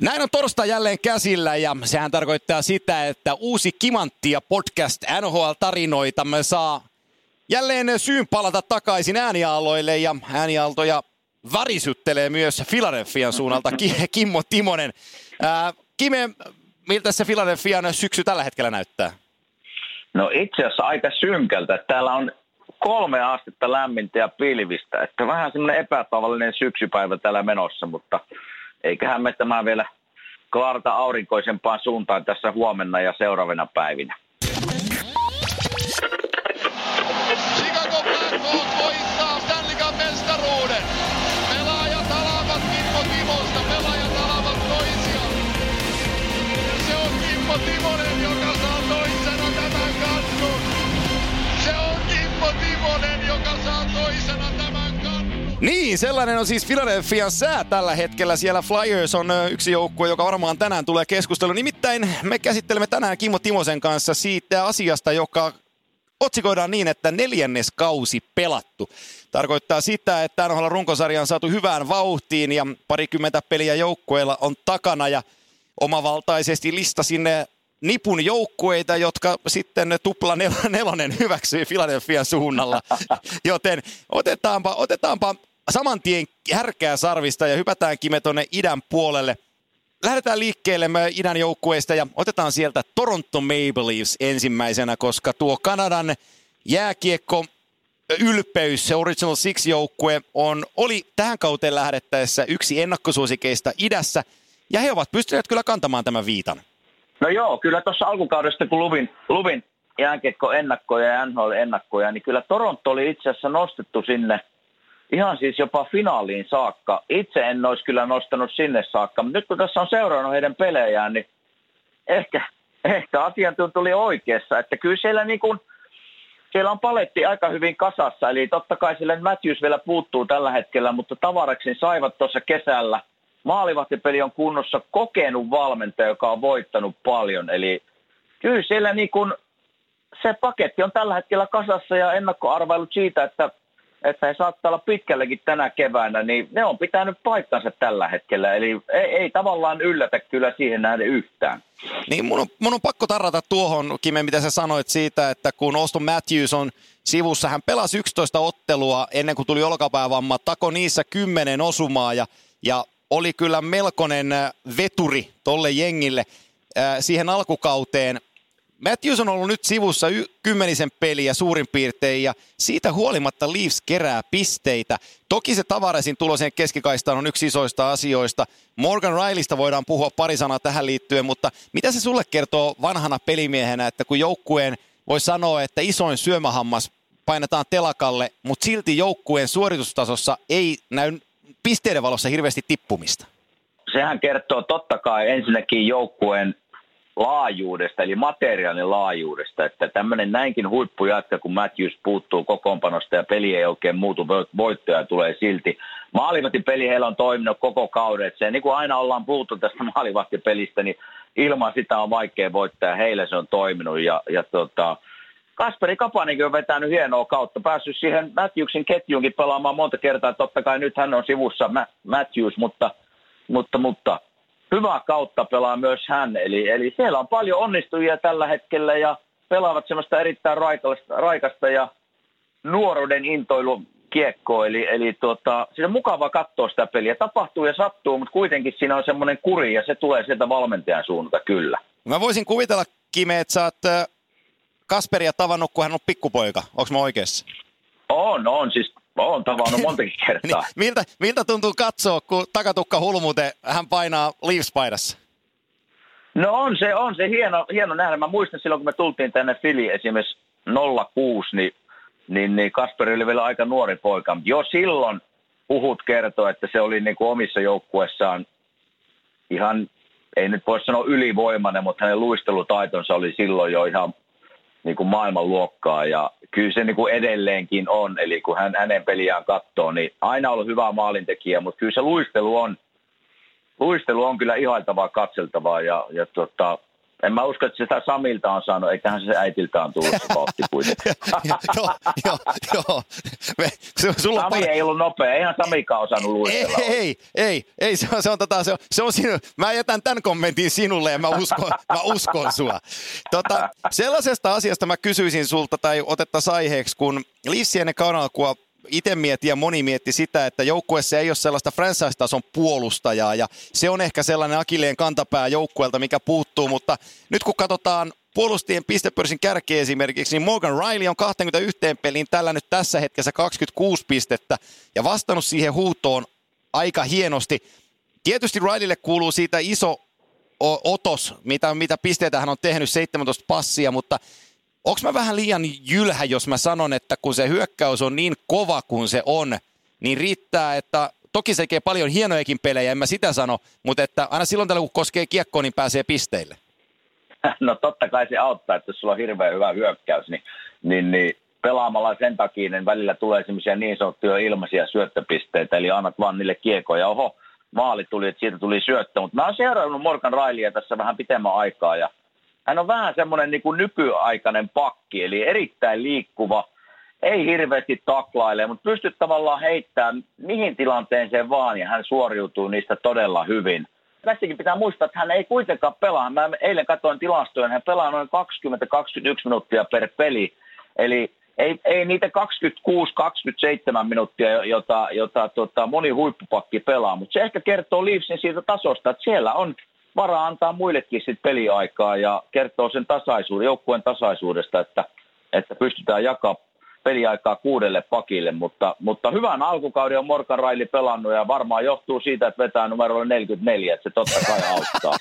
Näin on torstai jälleen käsillä ja sehän tarkoittaa sitä, että uusi Kimanttia podcast NHL-tarinoita me saa jälleen syyn palata takaisin äänialoille ja äänialtoja värisyttelee myös Filadelfian suunnalta Kimmo Timonen. Ää, Kime, miltä se Filadelfian syksy tällä hetkellä näyttää? No itse asiassa aika synkältä. Täällä on kolme astetta lämmintä ja pilvistä. Että vähän semmoinen epätavallinen syksypäivä täällä menossa, mutta eiköhän me tämä vielä klaarata aurinkoisempaan suuntaan tässä huomenna ja seuraavina päivinä. Niin, sellainen on siis Philadelphian sää tällä hetkellä. Siellä Flyers on yksi joukkue, joka varmaan tänään tulee keskusteluun. Nimittäin me käsittelemme tänään Kimmo Timosen kanssa siitä asiasta, joka otsikoidaan niin, että neljännes kausi pelattu. Tarkoittaa sitä, että NHL runkosarja on saatu hyvään vauhtiin ja parikymmentä peliä joukkueilla on takana ja omavaltaisesti listasin ne nipun joukkueita, jotka sitten tupla nel- nelonen hyväksyi Philadelphian suunnalla. Joten otetaanpa, otetaanpa saman tien härkää sarvista ja hypätään kime tuonne idän puolelle. Lähdetään liikkeelle me idän joukkueista ja otetaan sieltä Toronto Maple Leafs ensimmäisenä, koska tuo Kanadan jääkiekko ylpeys, se Original Six-joukkue, on, oli tähän kauteen lähdettäessä yksi ennakkosuosikeista idässä, ja he ovat pystyneet kyllä kantamaan tämän viitan. No joo, kyllä tuossa alkukaudesta kun luvin, luvin jääkiekko ennakkoja ja NHL ennakkoja, niin kyllä Toronto oli itse asiassa nostettu sinne ihan siis jopa finaaliin saakka. Itse en olisi kyllä nostanut sinne saakka, mutta nyt kun tässä on seurannut heidän pelejään, niin ehkä, ehkä asiantuntija oli oikeassa, että kyllä siellä niin kuin, siellä on paletti aika hyvin kasassa, eli totta kai sille Matthews vielä puuttuu tällä hetkellä, mutta tavaraksi saivat tuossa kesällä. Maalivahtipeli on kunnossa kokenut valmentaja, joka on voittanut paljon, eli kyllä siellä niin kuin, se paketti on tällä hetkellä kasassa ja ennakkoarvailut siitä, että, että he saattaa olla pitkällekin tänä keväänä, niin ne on pitänyt paikkansa tällä hetkellä. Eli ei, ei tavallaan yllätä kyllä siihen nähden yhtään. Niin mun on, mun on pakko tarrata tuohon, Kime, mitä sä sanoit siitä, että kun Auston Matthews on sivussa, hän pelasi 11 ottelua ennen kuin tuli olkapäävamma, tako niissä 10 osumaa ja, ja oli kyllä melkoinen veturi tolle jengille äh, siihen alkukauteen. Matthews on ollut nyt sivussa y- kymmenisen peliä suurin piirtein ja siitä huolimatta Leafs kerää pisteitä. Toki se Tavaresin tulo sen keskikaistaan on yksi isoista asioista. Morgan Rileystä voidaan puhua pari sanaa tähän liittyen, mutta mitä se sulle kertoo vanhana pelimiehenä, että kun joukkueen voi sanoa, että isoin syömähammas painetaan telakalle, mutta silti joukkueen suoritustasossa ei näy pisteiden valossa hirveästi tippumista? Sehän kertoo totta kai ensinnäkin joukkueen laajuudesta, eli materiaalin laajuudesta, että tämmöinen näinkin huippujatka, kun Matthews puuttuu kokoonpanosta ja peli ei oikein muutu, voittoja tulee silti. Maalivahtipeli heillä on toiminut koko kauden, että se, niin kuin aina ollaan puhuttu tästä maalivahtipelistä, niin ilman sitä on vaikea voittaa ja heillä se on toiminut ja, ja tota, Kasperi Kapanikin on vetänyt hienoa kautta, päässyt siihen Matthewsin ketjuunkin pelaamaan monta kertaa. Totta kai nyt hän on sivussa Matthews, mutta, mutta, mutta hyvää kautta pelaa myös hän. Eli, eli siellä on paljon onnistujia tällä hetkellä ja pelaavat semmoista erittäin raikasta, raikasta ja nuoruuden intoilu kiekkoa. Eli, eli tuota, siinä on mukava katsoa sitä peliä. Tapahtuu ja sattuu, mutta kuitenkin siinä on semmoinen kuri ja se tulee sieltä valmentajan suunnalta kyllä. Mä voisin kuvitella, Kime, että sä oot Kasperia tavannut, kun hän on pikkupoika. Onko mä oikeassa? On, on. Siis olen tavannut montakin kertaa. niin, miltä, miltä tuntuu katsoa, kun takatukka hulmute hän painaa Leafs-paidassa? No on se, on se hieno, hieno nähdä. Mä muistan silloin, kun me tultiin tänne Fili esimerkiksi 06, niin, niin, niin Kasperi oli vielä aika nuori poika. Jo silloin puhut kertoo, että se oli niin kuin omissa joukkuessaan ihan, ei nyt voi sanoa ylivoimainen, mutta hänen luistelutaitonsa oli silloin jo ihan niin kuin maailmanluokkaa ja kyllä se niin kuin edelleenkin on. Eli kun hän, hänen peliään katsoo, niin aina ollut hyvä maalintekijä, mutta kyllä se luistelu on, luistelu on kyllä ihailtavaa, katseltavaa ja, ja tota, En mä usko, että sitä Samilta on saanut, eiköhän se äitiltä on tullut se vauhti kuitenkin. joo, joo, joo. Me, se, sulla Sami ei ollut nopea, eihän Samikaan osannut luistella. ei, ei, ei, ei, se on, se on, tota, se on, se on sinu, mä jätän tämän kommentin sinulle ja mä uskon, mä uskon sua. Tota, sellaisesta asiasta mä kysyisin sulta tai otettaisiin aiheeksi, kun ennen kanalkua itse mietin ja moni mietti sitä, että joukkueessa ei ole sellaista franchise-tason puolustajaa ja se on ehkä sellainen akilleen kantapää joukkueelta, mikä puuttuu, mutta nyt kun katsotaan puolustien pistepörssin kärkeä esimerkiksi, niin Morgan Riley on 21 peliin tällä nyt tässä hetkessä 26 pistettä ja vastannut siihen huutoon aika hienosti. Tietysti Rileylle kuuluu siitä iso otos, mitä, mitä pisteitä hän on tehnyt, 17 passia, mutta onko mä vähän liian jylhä, jos mä sanon, että kun se hyökkäys on niin kova kuin se on, niin riittää, että toki se tekee paljon hienojakin pelejä, en mä sitä sano, mutta että aina silloin tällä kun koskee kiekkoa, niin pääsee pisteille. No totta kai se auttaa, että jos sulla on hirveän hyvä hyökkäys, niin, niin, niin pelaamalla sen takia, niin välillä tulee semmoisia niin sanottuja ilmaisia syöttöpisteitä, eli annat vaan niille kiekoja. Oho, maali tuli, että siitä tuli syöttö, mutta mä oon seurannut Morgan Railia tässä vähän pitemmän aikaa, ja hän on vähän semmoinen niin kuin nykyaikainen pakki, eli erittäin liikkuva, ei hirveästi taklaile, mutta pystyt tavallaan heittämään mihin tilanteeseen vaan, ja hän suoriutuu niistä todella hyvin. Tässäkin pitää muistaa, että hän ei kuitenkaan pelaa. Mä eilen katsoin tilastoja, hän pelaa noin 20-21 minuuttia per peli. Eli ei, ei niitä 26-27 minuuttia, jota, jota tota, moni huippupakki pelaa, mutta se ehkä kertoo Leafsin siitä tasosta, että siellä on varaa antaa muillekin sit peliaikaa ja kertoo sen tasaisuuden, joukkueen tasaisuudesta, että, että pystytään jakaa peliaikaa kuudelle pakille, mutta, mutta hyvän alkukauden on Morgan Raili pelannut ja varmaan johtuu siitä, että vetää numero 44, että se totta kai auttaa.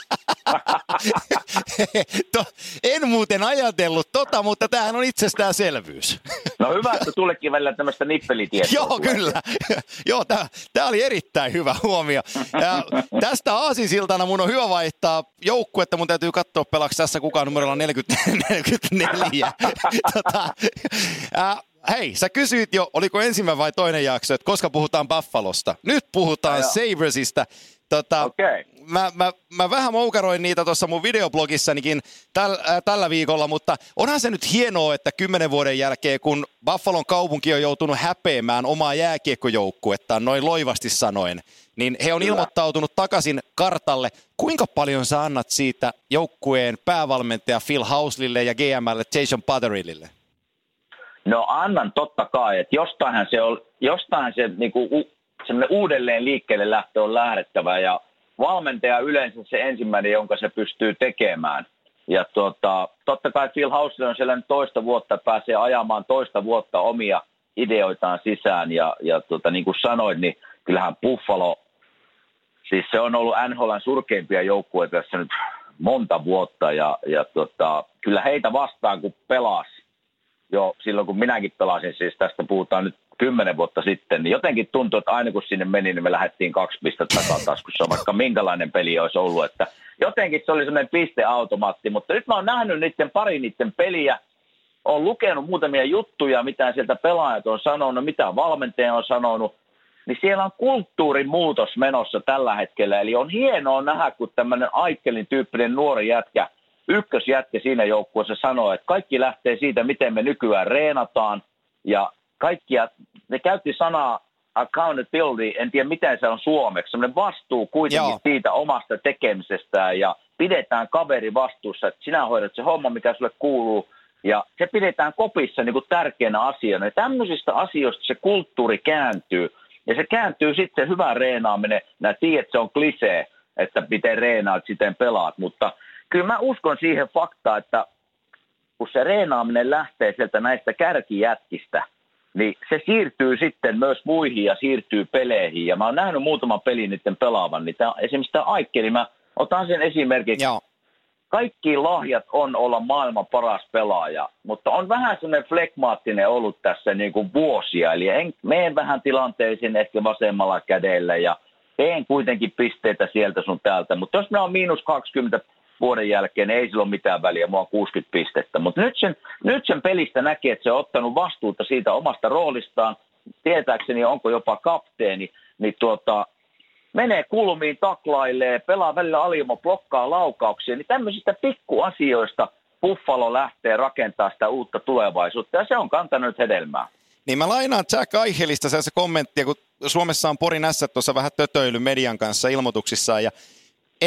to, en muuten ajatellut tota, mutta tämähän on itsestäänselvyys. no hyvä, että tullekin välillä tämmöistä nippelitietoa. Joo, kyllä. Joo, tämä oli erittäin hyvä huomio. Ja tästä aasinsiltana mun on hyvä vaihtaa joukkuetta. Mun täytyy katsoa pelaksi tässä kukaan numerolla 40, 44. tota, äh, hei, sä kysyit jo, oliko ensimmäinen vai toinen jakso, että koska puhutaan Buffalosta. Nyt puhutaan no, Sabersista. Tota, okay. Mä, mä, mä vähän moukaroin niitä tuossa mun videoblogissanikin täl, äh, tällä viikolla, mutta onhan se nyt hienoa, että kymmenen vuoden jälkeen, kun Buffalon kaupunki on joutunut häpeämään omaa jääkiekkojoukkuettaan, noin loivasti sanoen, niin he on Kyllä. ilmoittautunut takaisin kartalle. Kuinka paljon sä annat siitä joukkueen päävalmentaja Phil Hauslille ja GMlle Jason Putterillille? No annan totta kai, että jostain se on, jostain se niinku, semmoinen uudelleen liikkeelle lähtö on lähdettävä ja valmentaja yleensä se ensimmäinen, jonka se pystyy tekemään. Ja tuota, totta kai Phil Hausley on siellä toista vuotta, pääsee ajamaan toista vuotta omia ideoitaan sisään ja, ja tuota, niin kuin sanoit, niin kyllähän Buffalo, siis se on ollut NHLn surkeimpia joukkueita tässä nyt monta vuotta ja, ja tuota, kyllä heitä vastaan kun pelas jo silloin kun minäkin pelasin, siis tästä puhutaan nyt kymmenen vuotta sitten, niin jotenkin tuntui, että aina kun sinne meni, niin me lähdettiin kaksi pistettä takataskussa, vaikka minkälainen peli olisi ollut. Että jotenkin se oli semmoinen pisteautomaatti, mutta nyt mä oon nähnyt niiden pari niiden peliä, on lukenut muutamia juttuja, mitä sieltä pelaajat on sanonut, mitä valmentaja on sanonut, niin siellä on kulttuurin muutos menossa tällä hetkellä. Eli on hienoa nähdä, kun tämmöinen Aikkelin tyyppinen nuori jätkä, ykkösjätkä siinä joukkueessa sanoo, että kaikki lähtee siitä, miten me nykyään reenataan, ja kaikkia, ne käytti sanaa accountability, en tiedä miten se on suomeksi, semmoinen vastuu kuitenkin Joo. siitä omasta tekemisestään ja pidetään kaveri vastuussa, että sinä hoidat se homma, mikä sulle kuuluu ja se pidetään kopissa niin kuin tärkeänä asiana. Ja tämmöisistä asioista se kulttuuri kääntyy ja se kääntyy sitten hyvä reenaaminen. Mä tiedän, että se on klisee, että miten reenaat, siten pelaat, mutta kyllä mä uskon siihen faktaan, että kun se reenaaminen lähtee sieltä näistä kärkijätkistä – niin se siirtyy sitten myös muihin ja siirtyy peleihin. Ja mä oon nähnyt muutaman pelin niiden pelaavan. Niin tää, esimerkiksi tämä Aikke, niin mä otan sen esimerkiksi. Joo. Kaikki lahjat on olla maailman paras pelaaja, mutta on vähän semmoinen flekmaattinen ollut tässä niin kuin vuosia. Eli en, meen vähän tilanteisiin ehkä vasemmalla kädellä ja teen kuitenkin pisteitä sieltä sun täältä. Mutta jos mä oon miinus 20 vuoden jälkeen ei sillä ole mitään väliä, mua on 60 pistettä. Mutta nyt sen, nyt sen pelistä näkee, että se on ottanut vastuuta siitä omasta roolistaan, tietääkseni onko jopa kapteeni, niin tuota, menee kulmiin, taklailee, pelaa välillä alimo, blokkaa laukauksia, niin tämmöisistä pikkuasioista Buffalo lähtee rakentaa sitä uutta tulevaisuutta ja se on kantanut hedelmää. Niin mä lainaan Jack Aihelista se kommenttia, kun Suomessa on Porin ässät tuossa vähän tötöily median kanssa ilmoituksissaan ja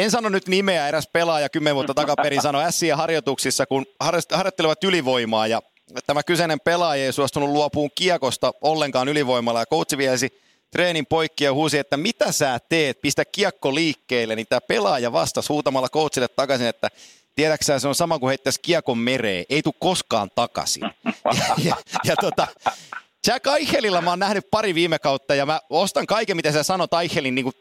en sano nyt nimeä, eräs pelaaja kymmen vuotta takaperin sanoi ässiä harjoituksissa, kun harjoittelevat ylivoimaa ja tämä kyseinen pelaaja ei suostunut luopuun kiekosta ollenkaan ylivoimalla. Ja coachi viesi treenin poikki ja huusi, että mitä sä teet, pistä kiekko liikkeelle, niin tämä pelaaja vastasi huutamalla coachille takaisin, että tiedäksä, se on sama kuin heittäisi kiekon mereen, ei tule koskaan takaisin. ja, ja, ja tota, Jack Eichelillä mä oon nähnyt pari viime kautta ja mä ostan kaiken, mitä sä sanot Eichelin niin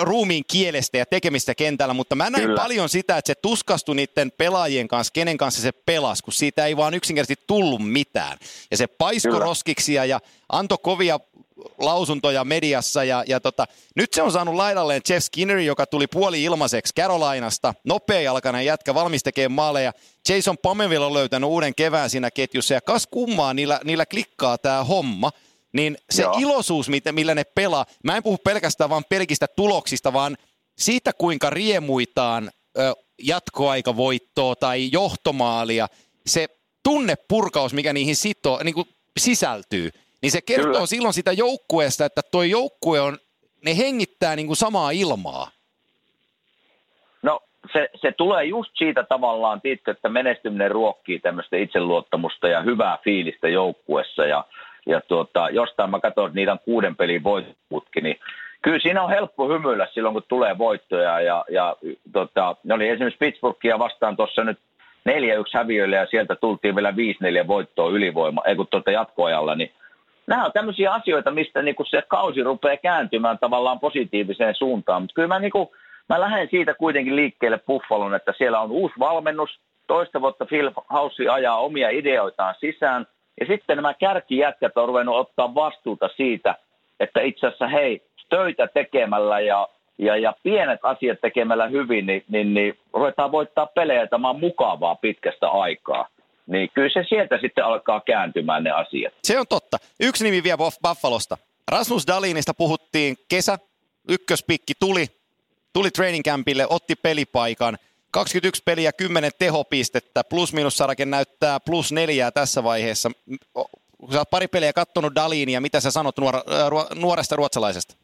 ruumiin kielestä ja tekemistä kentällä, mutta mä näin Kyllä. paljon sitä, että se tuskastui niiden pelaajien kanssa, kenen kanssa se pelasi, kun siitä ei vaan yksinkertaisesti tullut mitään. Ja se paisko roskiksia ja antoi kovia lausuntoja mediassa ja, ja tota, nyt se on saanut laidalleen Jeff Skinner, joka tuli puoli ilmaiseksi Carolinasta, nopea-jalkainen jätkä, valmis tekemään maaleja. Jason Pomeville on löytänyt uuden kevään siinä ketjussa ja kas kummaa, niillä, niillä klikkaa tämä homma – niin se Joo. iloisuus, millä ne pelaa, mä en puhu pelkästään vaan pelkistä tuloksista, vaan siitä, kuinka riemuitaan ö, jatkoaikavoittoa tai johtomaalia, se tunnepurkaus, mikä niihin sitoo, niin kuin sisältyy, niin se kertoo Kyllä. silloin sitä joukkueesta, että tuo joukkue on, ne hengittää niin kuin samaa ilmaa. No se, se tulee just siitä tavallaan, tietysti, että menestyminen ruokkii tämmöistä itseluottamusta ja hyvää fiilistä joukkuessa ja – ja tuota, jostain mä katson, että niitä on kuuden pelin voittoputki, niin kyllä siinä on helppo hymyillä silloin, kun tulee voittoja. Ja, ja tota, ne oli esimerkiksi Pittsburghia vastaan tuossa nyt 4-1 häviöille ja sieltä tultiin vielä 5-4 voittoa ylivoima, ei kun tuota jatkoajalla, niin nämä on tämmöisiä asioita, mistä niinku se kausi rupeaa kääntymään tavallaan positiiviseen suuntaan, mutta kyllä mä, niinku, mä lähden siitä kuitenkin liikkeelle Buffalon, että siellä on uusi valmennus, toista vuotta Phil House ajaa omia ideoitaan sisään, ja sitten nämä kärkijätkät on ruvennut ottaa vastuuta siitä, että itse asiassa hei, töitä tekemällä ja, ja, ja pienet asiat tekemällä hyvin, niin, niin, niin ruvetaan voittaa pelejä, tämä on mukavaa pitkästä aikaa. Niin kyllä se sieltä sitten alkaa kääntymään ne asiat. Se on totta. Yksi nimi vielä Buffalosta. Rasmus Dalinista puhuttiin kesä, ykköspikki tuli, tuli training campille, otti pelipaikan – 21 peliä, 10 tehopistettä, plus-minus-sarake näyttää plus neljää tässä vaiheessa. Kun sä oot pari peliä kattonut Dalinia, mitä sä sanot nuor- nuoresta ruotsalaisesta?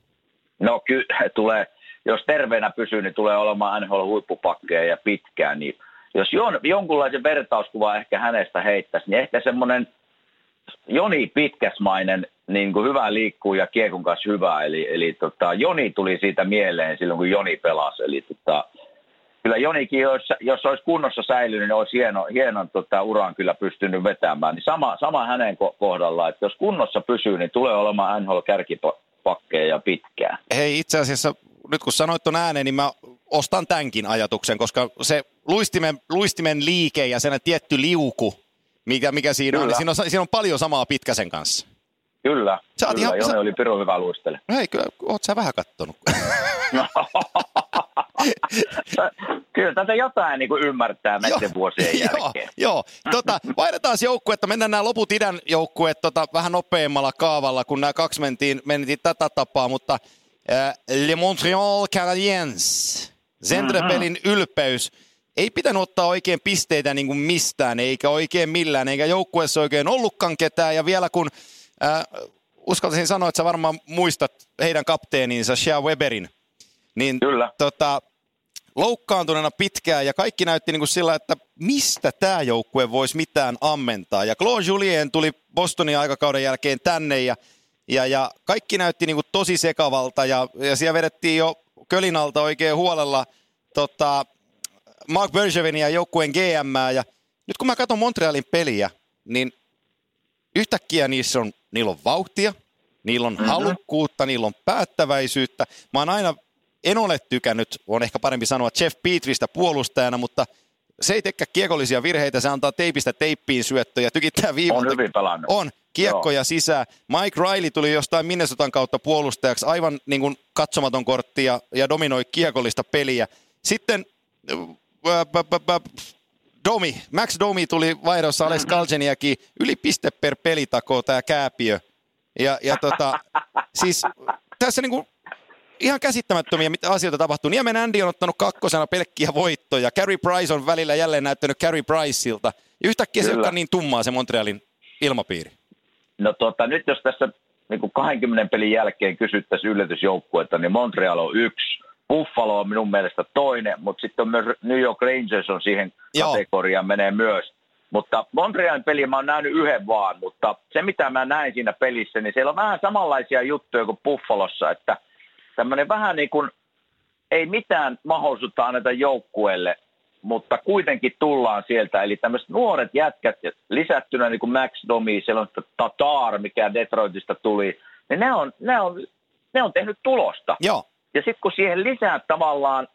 No kyllä, tulee, jos terveenä pysyy, niin tulee olemaan NHL huippupakkeja ja pitkään. Niin jos jon, jonkunlaisen vertauskuva ehkä hänestä heittäisi, niin ehkä semmoinen Joni pitkäsmainen, niin kuin hyvä liikkuu ja kiekon kanssa hyvä. Eli, eli tota, Joni tuli siitä mieleen silloin, kun Joni pelasi. Eli tota, kyllä Jonikin, jos, jos olisi kunnossa säilynyt, niin olisi hieno, hienon tota, uran kyllä pystynyt vetämään. Niin sama, sama hänen kohdalla, että jos kunnossa pysyy, niin tulee olemaan NHL kärkipakkeja pitkään. Hei, itse asiassa nyt kun sanoit tuon ääneen, niin mä ostan tämänkin ajatuksen, koska se luistimen, luistimen liike ja sen tietty liuku, mikä, mikä siinä on, niin siinä on, siinä on paljon samaa pitkäsen kanssa. Kyllä, sä kyllä ihan, Jone sä... oli pirun hyvä luistele. No hei, kyllä, oot sä vähän kattonut. Kyllä tätä jotain niin kuin ymmärtää näiden vuosien jälkeen. Joo, joo. Tota, vaihdetaan joukkuetta, mennään nämä loput idän joukkueet tota, vähän nopeammalla kaavalla, kun nämä kaksi mentiin, mentiin tätä tapaa, mutta äh, Le Montreal Canadiens, Zendrepelin mm-hmm. ylpeys, ei pitänyt ottaa oikein pisteitä niin kuin mistään, eikä oikein millään, eikä joukkueessa oikein ollutkaan ketään, ja vielä kun äh, uskaltaisin sanoa, että sä varmaan muistat heidän kapteeninsa Shea Weberin, niin Kyllä. Tota, loukkaantuneena pitkään ja kaikki näytti niin kuin sillä, että mistä tämä joukkue voisi mitään ammentaa. Ja Claude Julien tuli Bostonin aikakauden jälkeen tänne ja, ja, ja kaikki näytti niin kuin tosi sekavalta ja, ja siellä vedettiin jo Kölinalta oikein huolella tota, Mark Bergevin ja joukkueen GM. Ja nyt kun mä katson Montrealin peliä, niin yhtäkkiä niissä on, niillä on vauhtia, niillä on mm-hmm. halukkuutta, niillä on päättäväisyyttä. Mä oon aina en ole tykännyt, on ehkä parempi sanoa Jeff Petristä puolustajana, mutta se ei tekkä kiekollisia virheitä, se antaa teipistä teippiin syöttöjä, tykittää viivalta. On hyvin pelannut. On, kiekkoja Joo. sisään. Mike Riley tuli jostain Minnesotan kautta puolustajaksi, aivan niin kuin katsomaton kortti ja, ja dominoi kiekollista peliä. Sitten äh, Domi, Max Domi tuli vaihdossa Alex Galgeniakin, yli piste per peli takoo tämä kääpiö. Ja, ja tota, siis tässä niin kuin ihan käsittämättömiä mitä asioita tapahtuu. Niemen Andy on ottanut kakkosena pelkkiä voittoja. Carey Price on välillä jälleen näyttänyt Carey Priceilta. Ja yhtäkkiä Kyllä. se on niin tummaa se Montrealin ilmapiiri. No tota, nyt jos tässä niin kuin 20 pelin jälkeen kysyttäisiin yllätysjoukkuetta, niin Montreal on yksi, Buffalo on minun mielestä toinen, mutta sitten on myös New York Rangers on siihen Joo. kategoriaan menee myös. Mutta Montrealin peli mä oon nähnyt yhden vaan, mutta se mitä mä näin siinä pelissä, niin siellä on vähän samanlaisia juttuja kuin Buffalossa, että tämmöinen vähän niin kuin ei mitään mahdollisuutta anneta joukkueelle, mutta kuitenkin tullaan sieltä. Eli tämmöiset nuoret jätkät, lisättynä niin kuin Max Domi, siellä on Tatar, mikä Detroitista tuli, niin ne on, ne on, ne on tehnyt tulosta. Joo. Ja sitten kun siihen lisää tavallaan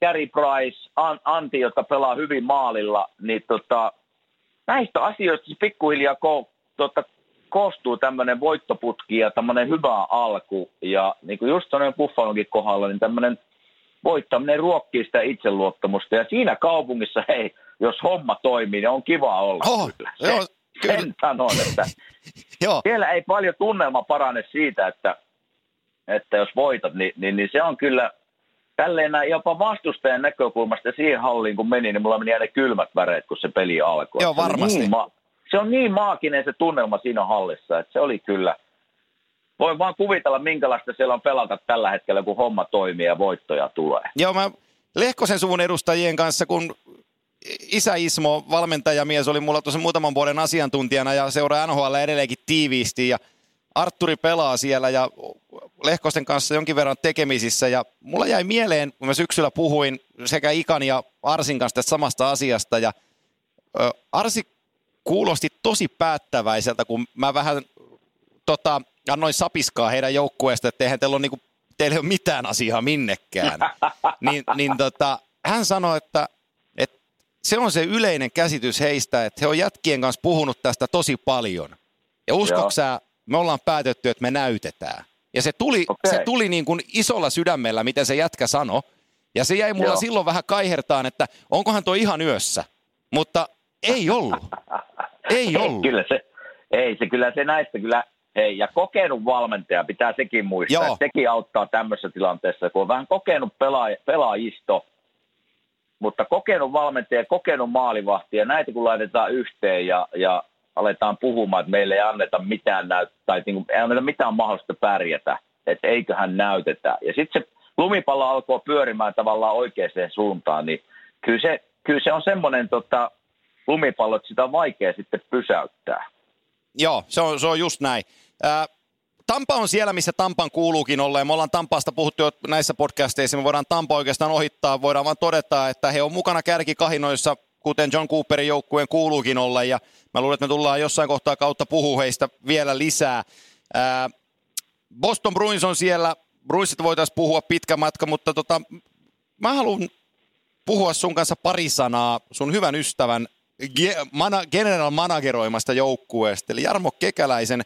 Gary Price, Antti, jotka pelaa hyvin maalilla, niin tota, näistä asioista pikkuhiljaa ko, tota, koostuu tämmöinen voittoputki ja tämmöinen hyvä alku. Ja niin kuin just tuonne Buffalonkin kohdalla, niin tämmöinen voittaminen ruokkii sitä itseluottamusta. Ja siinä kaupungissa, hei, jos homma toimii, niin on kiva olla oh, kyllä. Se, joo, kyllä. Sen sanon, että joo. siellä ei paljon tunnelma parane siitä, että, että jos voitat, niin, niin, niin se on kyllä tälleen jopa vastustajan näkökulmasta siihen halliin kun meni, niin mulla meni aina kylmät väreet, kun se peli alkoi. Joo, varmasti. Niin ma- se on niin maaginen se tunnelma siinä hallissa, että se oli kyllä – voin vaan kuvitella, minkälaista siellä on pelata tällä hetkellä, kun homma toimii ja voittoja tulee. Joo, mä Lehkosen suvun edustajien kanssa, kun isä Ismo, valmentajamies, oli mulla tuossa muutaman vuoden asiantuntijana ja seuraa NHL edelleenkin tiiviisti ja Arturi pelaa siellä ja Lehkosten kanssa jonkin verran tekemisissä ja mulla jäi mieleen, kun mä syksyllä puhuin sekä Ikan ja Arsin kanssa tästä samasta asiasta ja Arsi kuulosti tosi päättäväiseltä, kun mä vähän tota, annoin sapiskaa heidän joukkueesta, että eihän teillä ole, niinku, teillä ei ole mitään asiaa minnekään. niin, niin tota, hän sanoi, että, että se on se yleinen käsitys heistä, että he on jätkien kanssa puhunut tästä tosi paljon. Ja uskoksä, me ollaan päätetty, että me näytetään. Ja se tuli, okay. se tuli niin kuin isolla sydämellä, miten se jätkä sanoi. Ja se jäi mulla Joo. silloin vähän kaihertaan, että onkohan tuo ihan yössä. Mutta ei ollut. ei ollut. Kyllä se, ei se kyllä se näistä kyllä Hei, ja kokenut valmentaja, pitää sekin muistaa, Joo. että sekin auttaa tämmöisessä tilanteessa, kun on vähän kokenut pelaa, pelaajisto, mutta kokenut valmentaja, kokenut maalivahti, ja näitä kun laitetaan yhteen ja, ja aletaan puhumaan, että meille ei anneta mitään näyt- tai niin kuin, ei anneta mitään mahdollista pärjätä, että eiköhän näytetä. Ja sitten se lumipallo alkoi pyörimään tavallaan oikeaan suuntaan, niin kyllä se, kyllä se on semmoinen tota, lumipallo, että sitä on vaikea sitten pysäyttää. Joo, se on, se on just näin. Tampa on siellä, missä Tampan kuuluukin olla, ja me ollaan Tampaasta puhuttu jo näissä podcasteissa, me voidaan Tampa oikeastaan ohittaa, voidaan vaan todeta, että he on mukana kärkikahinoissa, kuten John Cooperin joukkueen kuuluukin olla, ja mä luulen, että me tullaan jossain kohtaa kautta puhua heistä vielä lisää. Boston Bruins on siellä, Bruinsit voitaisiin puhua pitkä matka, mutta tota, mä haluan puhua sun kanssa pari sanaa sun hyvän ystävän general manageroimasta joukkueesta, eli Jarmo Kekäläisen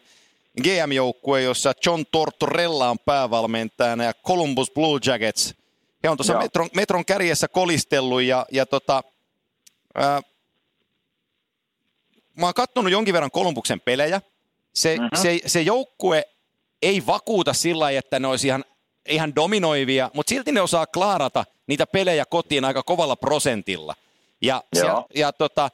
GM-joukkue, jossa John Tortorella on päävalmentajana ja Columbus Blue Jackets. He on tuossa metron, metron kärjessä kolistellut ja, ja tota, ää, mä oon kattonut jonkin verran Kolumbuksen pelejä. Se, uh-huh. se, se joukkue ei vakuuta sillä lailla, että ne olisi ihan, ihan dominoivia, mutta silti ne osaa klaarata niitä pelejä kotiin aika kovalla prosentilla. Ja, se, ja tota,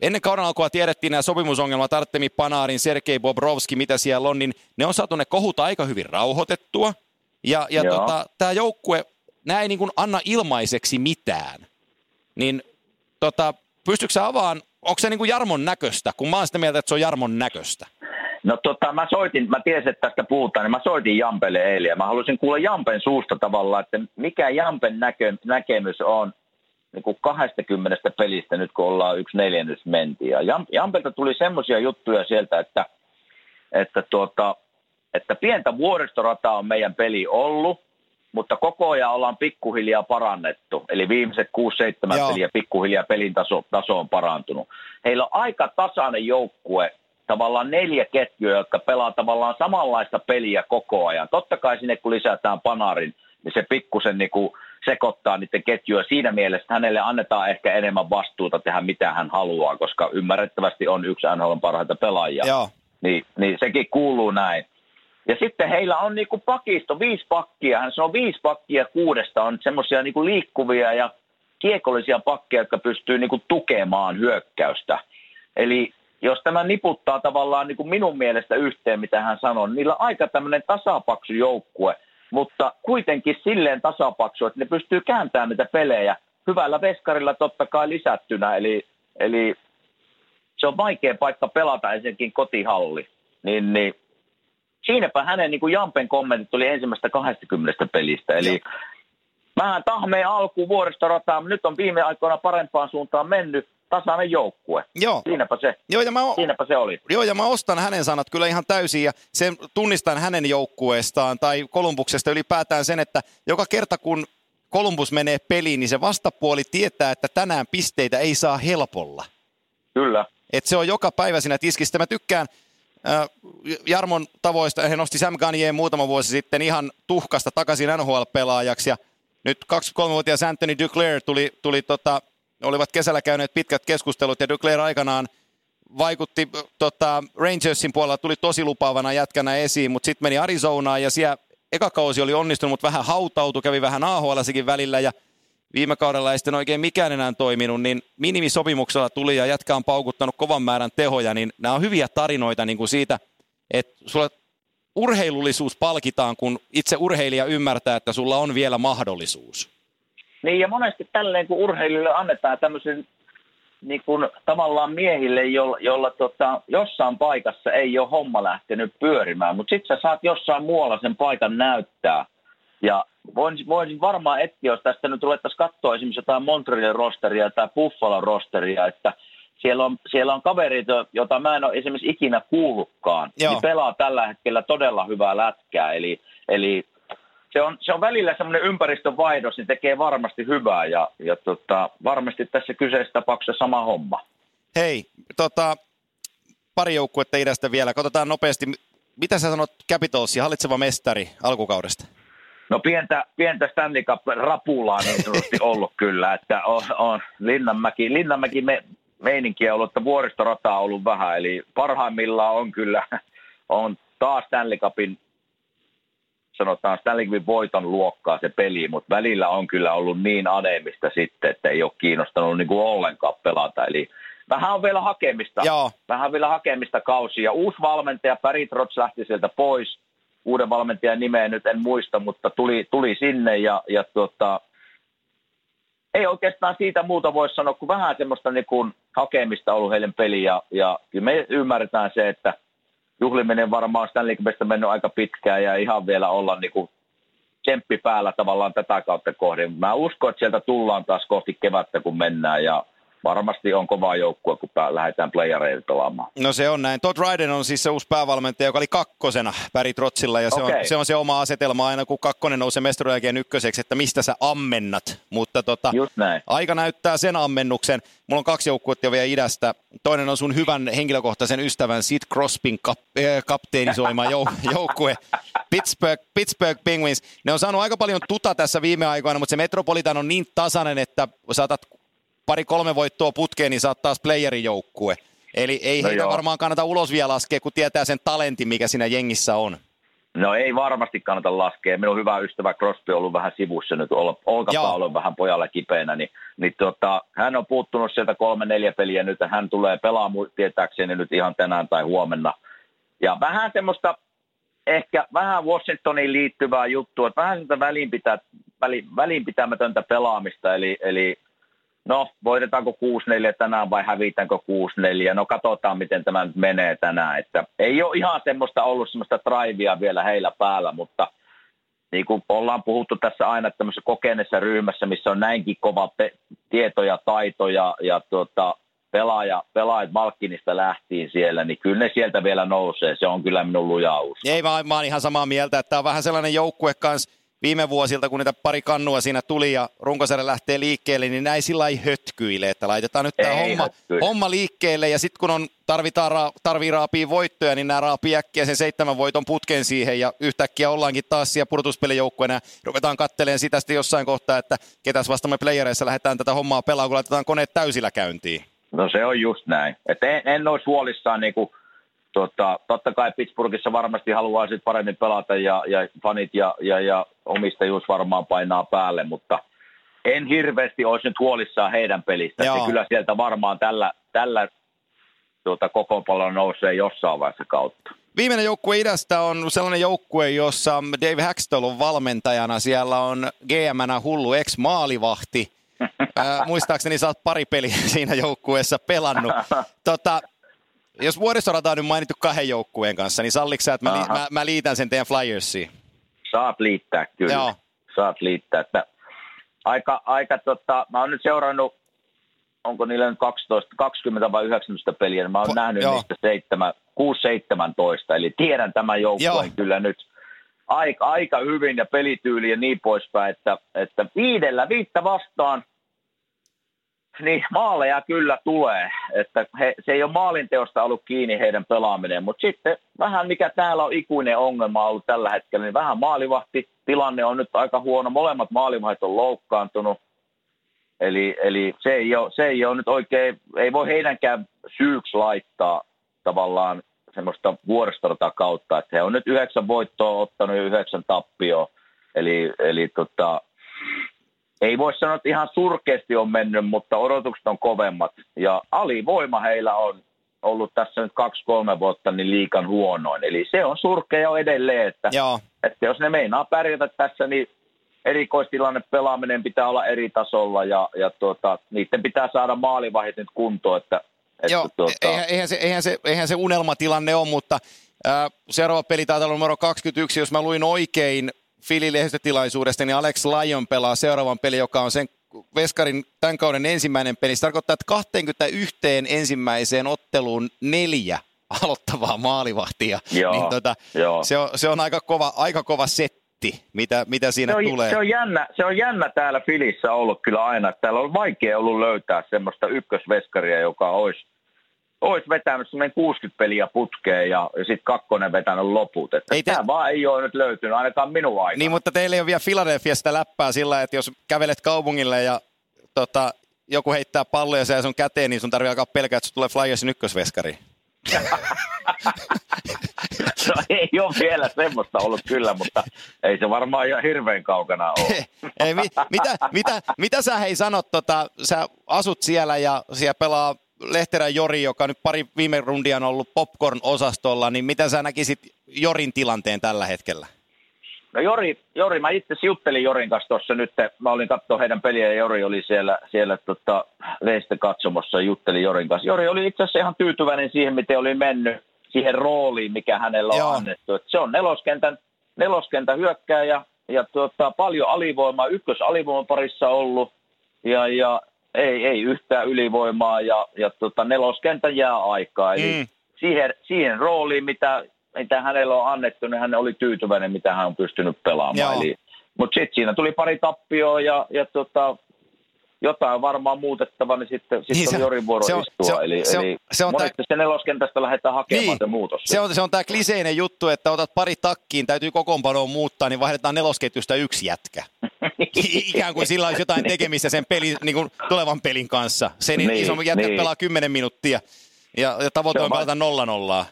ennen kauden alkua tiedettiin nämä sopimusongelmat, Artemi Panarin, Sergei Bobrovski, mitä siellä on, niin ne on saatu ne kohut aika hyvin rauhoitettua. Ja, ja tota, tämä joukkue, nämä ei niin kuin anna ilmaiseksi mitään. Niin tota, pystytkö sä avaan, onko se niin kuin Jarmon näköistä, kun mä oon sitä mieltä, että se on Jarmon näköistä? No tota, mä soitin, mä tiesin, että tästä puhutaan, niin mä soitin Jampelle eilen ja mä halusin kuulla Jampen suusta tavallaan, että mikä Jampen näkö, näkemys on niin kuin 20 pelistä nyt, kun ollaan yksi neljännys mentiin. Ja Jampelta tuli semmoisia juttuja sieltä, että, että, tuota, että pientä vuoristorataa on meidän peli ollut, mutta koko ajan ollaan pikkuhiljaa parannettu. Eli viimeiset 6-7 peliä pikkuhiljaa pelin taso, taso on parantunut. Heillä on aika tasainen joukkue, tavallaan neljä ketjua, jotka pelaa tavallaan samanlaista peliä koko ajan. Totta kai sinne kun lisätään panarin, niin se pikkusen niin kuin sekoittaa niiden ketjuja. Siinä mielessä hänelle annetaan ehkä enemmän vastuuta tehdä mitä hän haluaa, koska ymmärrettävästi on yksi NHL parhaita pelaajia. Joo. Niin, niin sekin kuuluu näin. Ja sitten heillä on niinku pakisto, viisi pakkia, hän sanoo viisi pakkia kuudesta on semmoisia niinku liikkuvia ja kiekollisia pakkeja, jotka pystyy niinku tukemaan hyökkäystä. Eli jos tämä niputtaa tavallaan niin kuin minun mielestä yhteen, mitä hän sanoi, niin niillä on aika tämmöinen tasapaksu joukkue, mutta kuitenkin silleen tasapaksu, että ne pystyy kääntämään niitä pelejä. Hyvällä veskarilla totta kai lisättynä, eli, eli se on vaikea paikka pelata ensinnäkin kotihalli. Niin, niin siinäpä hänen niin kuin Jampen kommentit tuli ensimmäistä 20 pelistä, eli Vähän tahmeen alku vuoristorataa, mutta nyt on viime aikoina parempaan suuntaan mennyt tasainen joukkue. Joo. Siinäpä se, Joo, ja mä, o- siinäpä se oli. joo, ja mä ostan hänen sanat kyllä ihan täysin ja sen tunnistan hänen joukkueestaan tai Kolumbuksesta ylipäätään sen, että joka kerta kun Kolumbus menee peliin, niin se vastapuoli tietää, että tänään pisteitä ei saa helpolla. Kyllä. Et se on joka päivä siinä tiskissä. Mä tykkään äh, Jarmon tavoista, hän nosti Sam Gagneen muutama vuosi sitten ihan tuhkasta takaisin NHL-pelaajaksi ja nyt 23-vuotias Anthony Duclair tuli, tuli tota, olivat kesällä käyneet pitkät keskustelut ja Duclair aikanaan vaikutti tota, Rangersin puolella, tuli tosi lupaavana jätkänä esiin, mutta sitten meni Arizonaan ja siellä eka kausi oli onnistunut, mutta vähän hautautui, kävi vähän ahl välillä ja viime kaudella ei sitten oikein mikään enää toiminut, niin minimisopimuksella tuli ja jätkä on paukuttanut kovan määrän tehoja, niin nämä on hyviä tarinoita niin kuin siitä, että sulla urheilullisuus palkitaan, kun itse urheilija ymmärtää, että sulla on vielä mahdollisuus. Niin ja monesti tälleen, kun urheilijoille annetaan tämmöisen niin kuin tavallaan miehille, jolla, jolla tota, jossain paikassa ei ole homma lähtenyt pyörimään, mutta sitten sä saat jossain muualla sen paikan näyttää. Ja voisin, voisin varmaan etsiä, jos tästä nyt ruvettaisiin katsoa esimerkiksi jotain Montrealin rosteria tai Buffalo rosteria, että siellä on, siellä on kavereita, joita mä en ole esimerkiksi ikinä kuullutkaan, Joo. niin pelaa tällä hetkellä todella hyvää lätkää. Eli, eli se on, se on välillä semmoinen ympäristön vaihdos, niin tekee varmasti hyvää ja, ja tota, varmasti tässä kyseisessä tapauksessa sama homma. Hei, tota, pari joukkuetta idästä vielä. Katsotaan nopeasti. Mitä sä sanot Capitalsia, hallitseva mestari alkukaudesta? No pientä, pientä Stanley Cup-rapulaa niin sanotusti ollut kyllä, että on, on Linnanmäki, Linnanmäki me, meininkiä ollut, että vuoristorata on ollut vähän, eli parhaimmillaan on kyllä, on taas Stanley Cupin sanotaan Stanley Cupin voiton luokkaa se peli, mutta välillä on kyllä ollut niin anemista sitten, että ei ole kiinnostanut niin kuin ollenkaan pelata. Eli vähän on vielä hakemista, Joo. vähän vielä hakemista kausia. Uusi valmentaja, Päri Trots lähti sieltä pois. Uuden valmentajan nimeä nyt en muista, mutta tuli, tuli sinne ja, ja tuota, ei oikeastaan siitä muuta voi sanoa, kuin vähän semmoista niin kuin hakemista ollut heidän peli ja, ja me ymmärretään se, että juhliminen varmaan Stanley Cupista mennyt aika pitkään ja ihan vielä olla niin kuin tsemppi päällä tavallaan tätä kautta kohden. Mä uskon, että sieltä tullaan taas kohti kevättä, kun mennään ja varmasti on kova joukkue, kun pää- lähdetään playareille pelaamaan. No se on näin. Todd Ryden on siis se uusi päävalmentaja, joka oli kakkosena Päri Trotsilla ja se, okay. on, se on se oma asetelma aina, kun kakkonen nousee mestaruuden jälkeen ykköseksi, että mistä sä ammennat. Mutta tota, Just näin. aika näyttää sen ammennuksen. Mulla on kaksi joukkuetta jo vielä idästä. Toinen on sun hyvän henkilökohtaisen ystävän Sid Crospin kap, äh, kapteenisoima jou- joukkue. Pittsburgh, Pittsburgh Penguins. Ne on saanut aika paljon tuta tässä viime aikoina, mutta se Metropolitan on niin tasainen, että saatat pari-kolme voittoa putkeen, niin saat taas playerin joukkue. Eli ei No heitä joo. varmaan kannata ulos vielä laskea, kun tietää sen talentin, mikä siinä jengissä on. No ei varmasti kannata laskea. Minun hyvä ystävä Crosby on ollut vähän sivussa nyt, olkapää on vähän pojalla kipeänä, niin, niin tota, hän on puuttunut sieltä kolme neljä peliä nyt, ja hän tulee pelaamaan tietääkseni nyt ihan tänään tai huomenna. Ja vähän semmoista, ehkä vähän Washingtoniin liittyvää juttua, että vähän sitä välinpitä, väli, välinpitämätöntä pelaamista, eli, eli no voitetaanko 6-4 tänään vai hävitäänkö 6-4, no katsotaan miten tämä nyt menee tänään, että ei ole ihan semmoista ollut semmoista drivea vielä heillä päällä, mutta niin kuin ollaan puhuttu tässä aina tämmöisessä kokeneessa ryhmässä, missä on näinkin kova pe- tieto ja taito ja, ja tuota, pelaaja, pelaajat Malkkinista lähtiin siellä, niin kyllä ne sieltä vielä nousee. Se on kyllä minun luja usko. Ei, mä, mä oon ihan samaa mieltä, että tämä on vähän sellainen joukkue kanssa viime vuosilta, kun niitä pari kannua siinä tuli ja runkosarja lähtee liikkeelle, niin näin sillä ei hötkyile, että laitetaan nyt tämä homma, hötkyile. homma liikkeelle ja sitten kun on, tarvitaan ra, tarvii raapia voittoja, niin nämä raapii äkkiä sen seitsemän voiton putken siihen ja yhtäkkiä ollaankin taas siellä pudotuspelijoukkueena ruvetaan katteleen sitä sitten jossain kohtaa, että ketäs vasta me playereissa lähdetään tätä hommaa pelaamaan, kun laitetaan koneet täysillä käyntiin. No se on just näin. Et en, en olisi huolissaan niinku tota, totta kai Pittsburghissa varmasti haluaa sit paremmin pelata ja, ja fanit ja, ja, ja omistajuus varmaan painaa päälle, mutta en hirveästi olisi nyt huolissaan heidän pelistä. Joo. Se kyllä sieltä varmaan tällä, tällä tuota, kokoonpanolla nousee jossain vaiheessa kautta. Viimeinen joukkue idästä on sellainen joukkue, jossa Dave Hackstall on valmentajana. Siellä on GM-nä hullu ex-maalivahti. Ää, muistaakseni sä oot pari peliä siinä joukkueessa pelannut. Tota, jos vuorisorata on nyt mainittu kahden joukkueen kanssa, niin salliko sä, että mä, li- mä, mä, liitän sen teidän Flyersiin? Saat liittää kyllä. Joo. Saat liittää. Että aika, aika tota, mä oon nyt seurannut, onko niillä nyt 12, 20 vai 19 peliä, niin mä oon Po- nähnyt joo. niistä 7, 6-17, eli tiedän tämän joukkueen Joo. kyllä nyt aika, aika hyvin ja pelityyli ja niin poispäin, että, että viidellä viittä vastaan niin maaleja kyllä tulee, että he, se ei ole maalinteosta ollut kiinni heidän pelaaminen, mutta sitten vähän mikä täällä on ikuinen ongelma ollut tällä hetkellä, niin vähän maalivahti, tilanne on nyt aika huono, molemmat maalivahit on loukkaantunut, eli, eli se, ei ole, se ei ole nyt oikein, ei voi heidänkään syyksi laittaa tavallaan semmoista vuoristorata kautta, että he on nyt yhdeksän voittoa ottanut ja yhdeksän tappioa, eli, eli tota, ei voi sanoa, että ihan surkeasti on mennyt, mutta odotukset on kovemmat. Ja alivoima heillä on ollut tässä nyt kaksi-kolme vuotta niin liikan huonoin. Eli se on surkea jo edelleen, että, Joo, että jos ne meinaa pärjätä tässä, niin erikoistilanne pelaaminen pitää olla eri tasolla ja, ja tuota, niiden pitää saada maalivahit nyt kuntoon, että, että Joo, tuota, eihän, eihän, se, eihän, se, eihän se unelmatilanne ole, mutta ää, seuraava peli taitaa olla numero 21. Jos mä luin oikein Fili lehdistötilaisuudesta, niin Alex Lyon pelaa seuraavan peli, joka on sen Veskarin tämän kauden ensimmäinen peli. Se tarkoittaa, että 21 ensimmäiseen otteluun neljä aloittavaa maalivahtia. Joo, niin tota, joo. Se, on, se on aika kova, aika kova setti, mitä, mitä siinä se on, tulee. Se on, jännä, se on jännä täällä Filissä ollut kyllä aina. että Täällä on vaikea ollut löytää semmoista ykkösveskaria, joka olisi, olisi vetänyt semmoinen 60 peliä putkeen ja, ja sitten kakkonen vetänyt loput. Että Ei te- Tämä vaan ei ole nyt löytynyt, ainakaan minun aikana. Niin, mutta teillä ei ole vielä Philadelphia sitä läppää sillä, että jos kävelet kaupungille ja tota, joku heittää palloja ja sun käteen, niin sun tarvii alkaa pelkää, että tulee Flyersin ykkösveskari. no, ei ole vielä semmoista ollut kyllä, mutta ei se varmaan ihan hirveän kaukana ole. ei, mi, mitä, mitä, mitä sä hei sanot, tota, sä asut siellä ja siellä pelaa Lehterän Jori, joka nyt pari viime rundia on ollut popcorn-osastolla, niin mitä sä näkisit Jorin tilanteen tällä hetkellä? No Jori, Jori mä itse juttelin Jorin kanssa tuossa nyt, mä olin katsoa heidän peliä ja Jori oli siellä, siellä tota, veistä katsomossa ja juttelin Jorin kanssa. Jori oli itse asiassa ihan tyytyväinen siihen, miten oli mennyt siihen rooliin, mikä hänellä on Joo. annettu. Et se on neloskentän, neloskentän hyökkääjä ja tota, paljon alivoimaa, ykkös alivoiman parissa ollut ja, ja ei, ei yhtään ylivoimaa ja, ja tota, neloskentän jää aikaa. Eli Mm. siihen, siihen rooliin, mitä, mitä hänellä on annettu, niin hän oli tyytyväinen, mitä hän on pystynyt pelaamaan. Joo. Eli, mutta sitten siinä tuli pari tappioa ja, ja tota, jotain varmaan muutettava, niin sitten, sitten Niin niin se- on Jorin vuoro se on- istua. se on- eli, se on- eli se on monesti se neloskentästä lähdetään hakemaan Niin. se muutos. Se on, se on tämä kliseinen juttu, että otat pari takkiin, täytyy kokoonpanoa muuttaa, niin vaihdetaan nelosketjusta yksi jätkä. Ikään kuin sillä olisi jotain tekemistä sen pelin, niin kuin tulevan pelin kanssa. Sen niin, Niin, isompi jätkä niin. pelaa 10 minuuttia ja, ja tavoite Se on pelata nolla nollaa.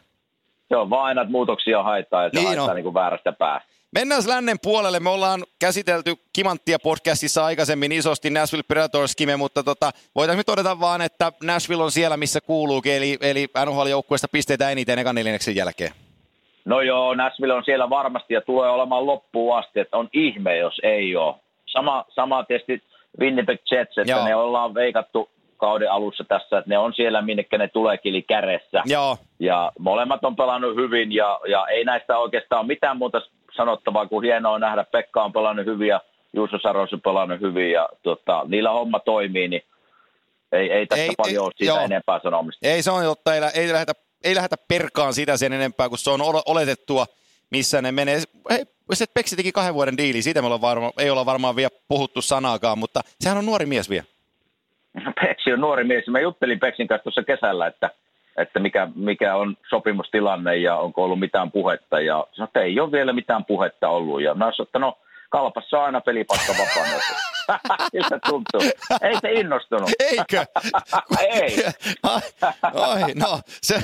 Se on vaan aina, että muutoksia haetaan ja se Niin niin on. niin kuin väärästä päästä. Mennään lännen puolelle. Me ollaan käsitelty Kimanttia podcastissa aikaisemmin isosti Nashville Predators Kime, mutta tota, voitaisiin todeta vaan, että Nashville on siellä, missä kuuluukin, eli, eli NHL-joukkueesta pisteitä eniten ekan neljänneksen jälkeen. No joo, Nashville on siellä varmasti ja tulee olemaan loppuun asti, että on ihme, jos ei ole. Sama, sama tietysti Winnipeg Jets, että Joo. ne ollaan veikattu kauden alussa tässä, että ne on siellä, minnekä ne tuleekin, eli kädessä. Joo, Ja molemmat on pelannut hyvin ja, ja ei näistä oikeastaan mitään muuta sanottavaa kuin hienoa nähdä. Pekka on pelannut hyvin ja Juuso Saros on pelannut hyvin ja tota, niillä homma toimii, niin ei, ei tässä Ei- paljon ei- ole siitä joo. enempää sanomista. Ei se on totta, ei, ei, lähdetä, ei lähdetä perkaan sitä sen enempää, kun se on ol- oletettua, missä ne menee. Hei, se Peksi teki kahden vuoden diili, siitä me ollaan varma, ei olla varmaan vielä puhuttu sanaakaan, mutta sehän on nuori mies vielä. Peksi on nuori mies. Mä juttelin Peksin kanssa tuossa kesällä, että, että mikä, mikä on sopimustilanne ja onko ollut mitään puhetta. Ja sanoi, että ei ole vielä mitään puhetta ollut. Ja mä sanoin, että no kalpassa on aina pelipaikka vapaana. Siltä tuntuu. Ei se innostunut. Eikö? Ei. Ai, ai, no, se,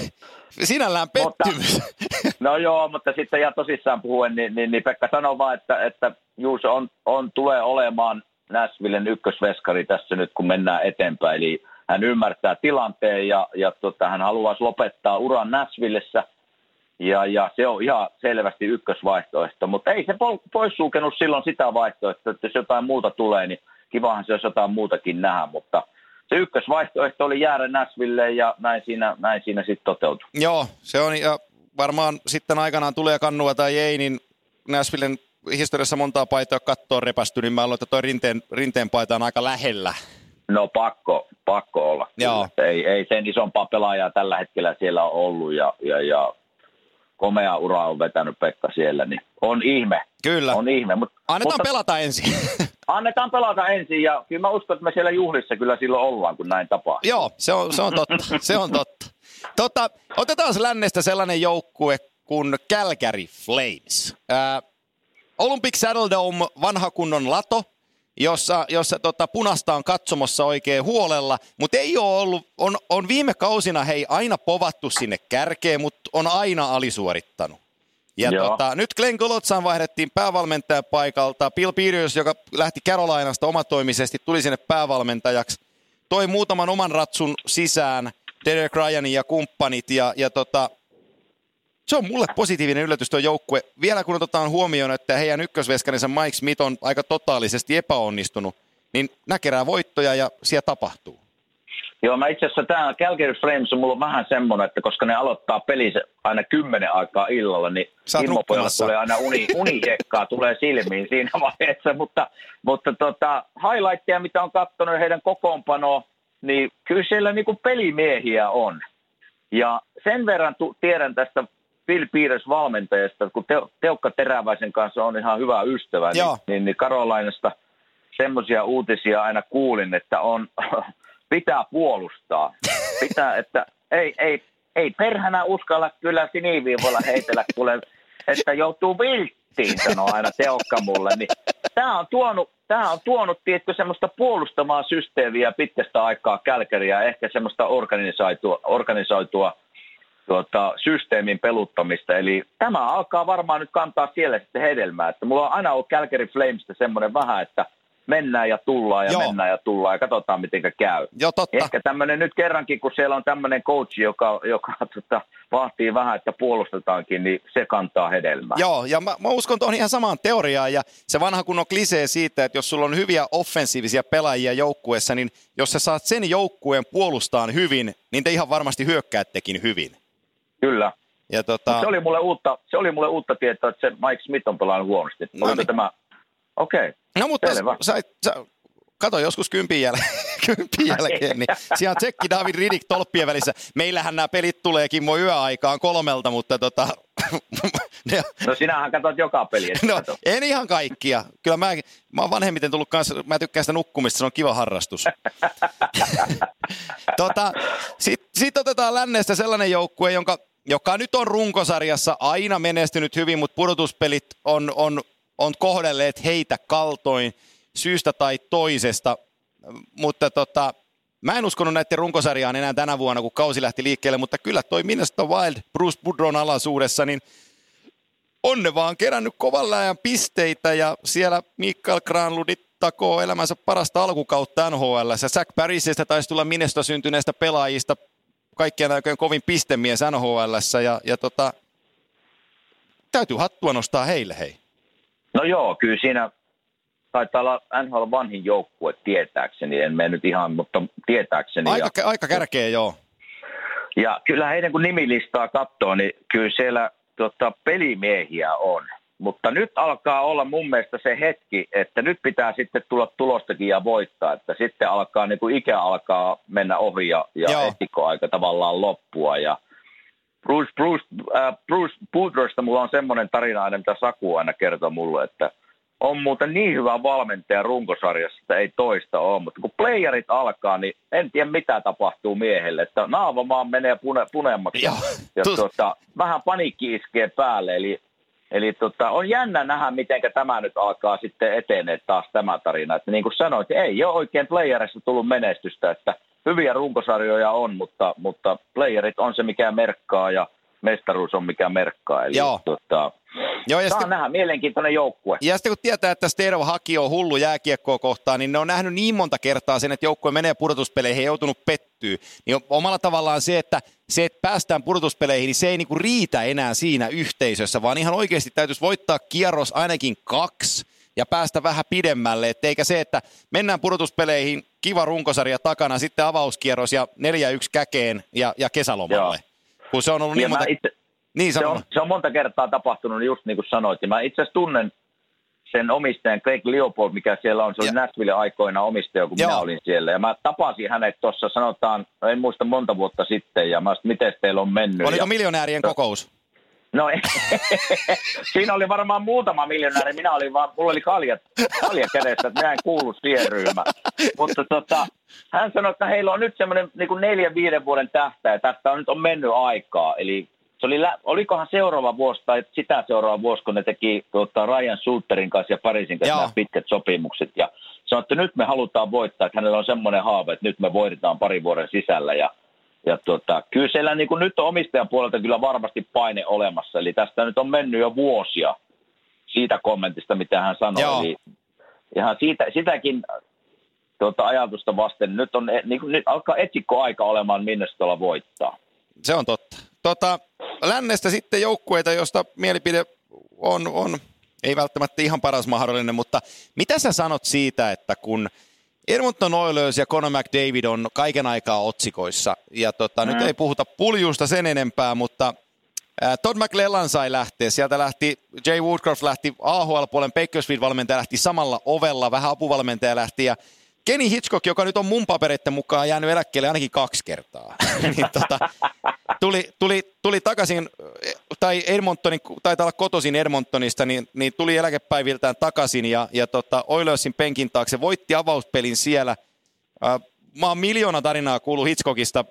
sinällään pettymys. Mutta, no joo, mutta sitten ja tosissaan puhuen, niin, niin, niin Pekka sanoo vaan, että, että Juuso on, on, tulee olemaan Näsvillen ykkösveskari tässä nyt, kun mennään eteenpäin. Eli hän ymmärtää tilanteen ja, ja tota, hän haluaisi lopettaa uran Näsvillessä. Ja, ja se on ihan selvästi ykkösvaihtoehto, mutta ei se poissulkenut silloin sitä vaihtoehtoa, että jos jotain muuta tulee, niin kivahan se olisi jotain muutakin nähdä, mutta se ykkösvaihtoehto oli jäädä Näsville ja näin siinä, näin siinä sitten toteutui. Joo, se on ja varmaan sitten aikanaan tulee kannua tai ei, niin Näsvillen historiassa montaa paitaa kattoon repästy, niin mä aloin, että toi rinteen, rinteen paita on aika lähellä. No pakko, pakko olla. Joo. Ei, ei sen isompaa pelaajaa tällä hetkellä siellä on ollut ja, ja, ja komea ura on vetänyt Pekka siellä, niin on ihme. Kyllä. On ihme. Mutta, Annetaan mutta, pelata ensin. annetaan pelata ensin ja kyllä mä uskon, että me siellä juhlissa kyllä silloin ollaan, kun näin tapahtuu. Joo, se on, se on totta. se on totta. Tota, otetaan lännestä sellainen joukkue kuin Calgary Flames. Ää, Olympic Saddle Dome, vanha kunnon lato, jossa, jossa tota, punasta on katsomossa oikein huolella, mutta ei ole ollut, on, on viime kausina hei aina povattu sinne kärkeen, mutta on aina alisuorittanut. Ja tota, nyt Glenn Golotsan vaihdettiin päävalmentajan paikalta. Bill Peters, joka lähti Carolinasta omatoimisesti, tuli sinne päävalmentajaksi. Toi muutaman oman ratsun sisään, Derek Ryanin ja kumppanit. Ja, ja tota, se on mulle positiivinen yllätys tuo joukkue. Vielä kun otetaan huomioon, että heidän ykkösveskarinsa Mike Smith on aika totaalisesti epäonnistunut, niin näkerää voittoja ja siellä tapahtuu. Joo, mä itse asiassa tämä Calgary Flames on mulla vähän semmoinen, että koska ne aloittaa pelissä aina kymmenen aikaa illalla, niin Immopojalle tulee aina uni, unihekkaa, tulee silmiin siinä vaiheessa, mutta, mutta tota, highlightteja, mitä on katsonut heidän kokoonpanoa, niin kyllä siellä niinku pelimiehiä on. Ja sen verran tu- tiedän tästä Phil Peters valmentajasta, kun Te- Teukka Teräväisen kanssa on ihan hyvä ystävä, niin, niin, niin Karolainasta semmoisia uutisia aina kuulin, että on pitää puolustaa. Pitää, että ei, ei, ei perhänä uskalla kyllä siniviivolla heitellä, kuule, että joutuu vilttiin, sanoo aina Teokka mulle. Niin tämä on tuonut, tämä on tuonut tietty semmoista puolustamaa systeemiä pitkästä aikaa Kälkäriä, ehkä semmoista organisoitua, organisoitua tuota, systeemin peluttamista. Eli tämä alkaa varmaan nyt kantaa siellä sitten hedelmää. Että mulla on aina ollut Calgary Flamesta semmoinen vähän, että – mennään ja tullaan ja Joo. mennään ja tullaan ja katsotaan miten käy. Joo, totta. Ehkä tämmöinen nyt kerrankin, kun siellä on tämmöinen coach, joka, joka tota, vaatii vähän, että puolustetaankin, niin se kantaa hedelmää. Joo, ja mä, mä uskon tuohon ihan samaan teoriaan ja se vanha kunnon klisee siitä, että jos sulla on hyviä offensiivisia pelaajia joukkueessa, niin jos sä saat sen joukkueen puolustaan hyvin, niin te ihan varmasti hyökkäättekin hyvin. Kyllä. Ja tota... se, oli mulle uutta, se oli mulle uutta tietoa, että se Mike Smith on pelannut huonosti. No niin. tämä Okei. Okay. No mutta sä, sä, kato joskus kympin, jäl- kympin jälkeen, niin siellä on tsekki David Ridik tolppien välissä. Meillähän nämä pelit tulee Kimmo yöaikaan kolmelta, mutta tota... ne... No sinähän katsot joka peli. No en ihan kaikkia. Kyllä mä, mä oon vanhemmiten tullut kanssa, mä tykkään sitä nukkumista, se on kiva harrastus. tota, Sitten sit otetaan lännestä sellainen joukkue, jonka, joka nyt on runkosarjassa aina menestynyt hyvin, mutta pudotuspelit on, on on kohdelleet heitä kaltoin syystä tai toisesta, mutta tota, mä en uskonut näiden runkosarjaan enää tänä vuonna, kun kausi lähti liikkeelle, mutta kyllä toi Minnesota Wild Bruce Budron alaisuudessa, niin on ne vaan kerännyt kovan ajan pisteitä ja siellä Mikael Granlundit takoo elämänsä parasta alkukautta NHL. Zach Parisista taisi tulla Minnesota syntyneestä pelaajista kaikkien aikojen kovin pistemies NHL ja, ja tota, täytyy hattua nostaa heille hei. No joo, kyllä siinä taitaa olla NHL vanhin joukkue tietääkseni, en mene nyt ihan, mutta tietääkseni. Aika, ja, aika kärkeä, joo. Ja kyllä heidän kun nimilistaa katsoo, niin kyllä siellä tota, pelimiehiä on. Mutta nyt alkaa olla mun mielestä se hetki, että nyt pitää sitten tulla tulostakin ja voittaa, että sitten alkaa niin kuin ikä alkaa mennä ohi ja, ja aika tavallaan loppua. Ja Bruce, Bruce, äh, Bruce Boudreausta mulla on semmoinen tarina aina, mitä Saku aina kertoo mulle, että on muuten niin hyvä valmentaja runkosarjassa, että ei toista ole, mutta kun playerit alkaa, niin en tiedä mitä tapahtuu miehelle, että naava vaan menee pune, puneemmaksi ja, ja tuota, vähän paniikki iskee päälle, eli, eli tota, on jännä nähdä, miten tämä nyt alkaa sitten etenee taas tämä tarina, että niin kuin sanoit, ei ole oikein playerissa tullut menestystä, että hyviä runkosarjoja on, mutta, mutta playerit on se, mikä merkkaa ja mestaruus on mikä merkkaa. Eli Joo. Tota, Joo, ja saa sitten, nähdä, mielenkiintoinen joukkue. ja sitten kun tietää, että Stero Haki on hullu jääkiekkoa kohtaan, niin ne on nähnyt niin monta kertaa sen, että joukkue menee pudotuspeleihin ja joutunut pettyy. Niin on omalla tavallaan se, että se, että päästään pudotuspeleihin, niin se ei niinku riitä enää siinä yhteisössä, vaan ihan oikeasti täytyisi voittaa kierros ainakin kaksi ja päästä vähän pidemmälle, Et eikä se, että mennään pudotuspeleihin, kiva runkosarja takana, sitten avauskierros ja 4-1 käkeen ja, ja kesälomalle. Joo. Kun se on ollut niin monta... itse, Niin se, on, se on monta kertaa tapahtunut, just niin kuin sanoit. Ja mä itse asiassa tunnen sen omistajan Craig Leopold, mikä siellä on. Se oli Ja- Nashville aikoina omistaja, kun Joo. minä olin siellä. Ja mä tapasin hänet tuossa, sanotaan, en muista monta vuotta sitten. Ja mä sanoin, miten teillä on mennyt. Oliko ja, miljonäärien kokous? No siinä oli varmaan muutama miljonääri. Minä olin vaan, mulla oli kalja, kalja kädessä, että minä en kuulu siihen ryhmään. Mutta tota, hän sanoi, että heillä on nyt semmoinen niin kuin neljän, viiden vuoden tähtä ja tästä on nyt on mennyt aikaa. Eli se oli, olikohan seuraava vuosi tai sitä seuraava vuosi, kun ne teki tuota, Ryan Sulterin kanssa ja Parisin kanssa Joo. nämä pitkät sopimukset. Ja sanoi, että nyt me halutaan voittaa, että hänellä on semmoinen haave, että nyt me voitetaan parin vuoden sisällä. Ja ja tota, kyllä siellä niin kuin nyt on omistajan puolelta kyllä varmasti paine olemassa. Eli tästä nyt on mennyt jo vuosia siitä kommentista, mitä hän sanoi. Joo. Eli ihan siitä, sitäkin tota, ajatusta vasten nyt, on, niin kuin, nyt alkaa etsikkoaika olemaan, minne tuolla voittaa. Se on totta. Tota, lännestä sitten joukkueita, josta mielipide on, on, ei välttämättä ihan paras mahdollinen, mutta mitä sä sanot siitä, että kun Edmonton Oilers ja Conor McDavid on kaiken aikaa otsikoissa, ja tota, mm. nyt ei puhuta puljusta sen enempää, mutta ää, Todd McLellan sai lähteä, sieltä lähti, Jay Woodcroft lähti AHL-puolen, Bakersfield-valmentaja lähti samalla ovella, vähän apuvalmentaja lähti, ja Kenny Hitchcock, joka nyt on mun papereiden mukaan jäänyt eläkkeelle ainakin kaksi kertaa, niin tota, tuli, tuli, tuli takaisin, tai Edmontonin, taitaa olla kotoisin Edmontonista, niin, niin tuli eläkepäiviltään takaisin ja, ja tota Oilersin penkin taakse, voitti avauspelin siellä. Mä oon miljoona tarinaa kuullut Hitchcockista,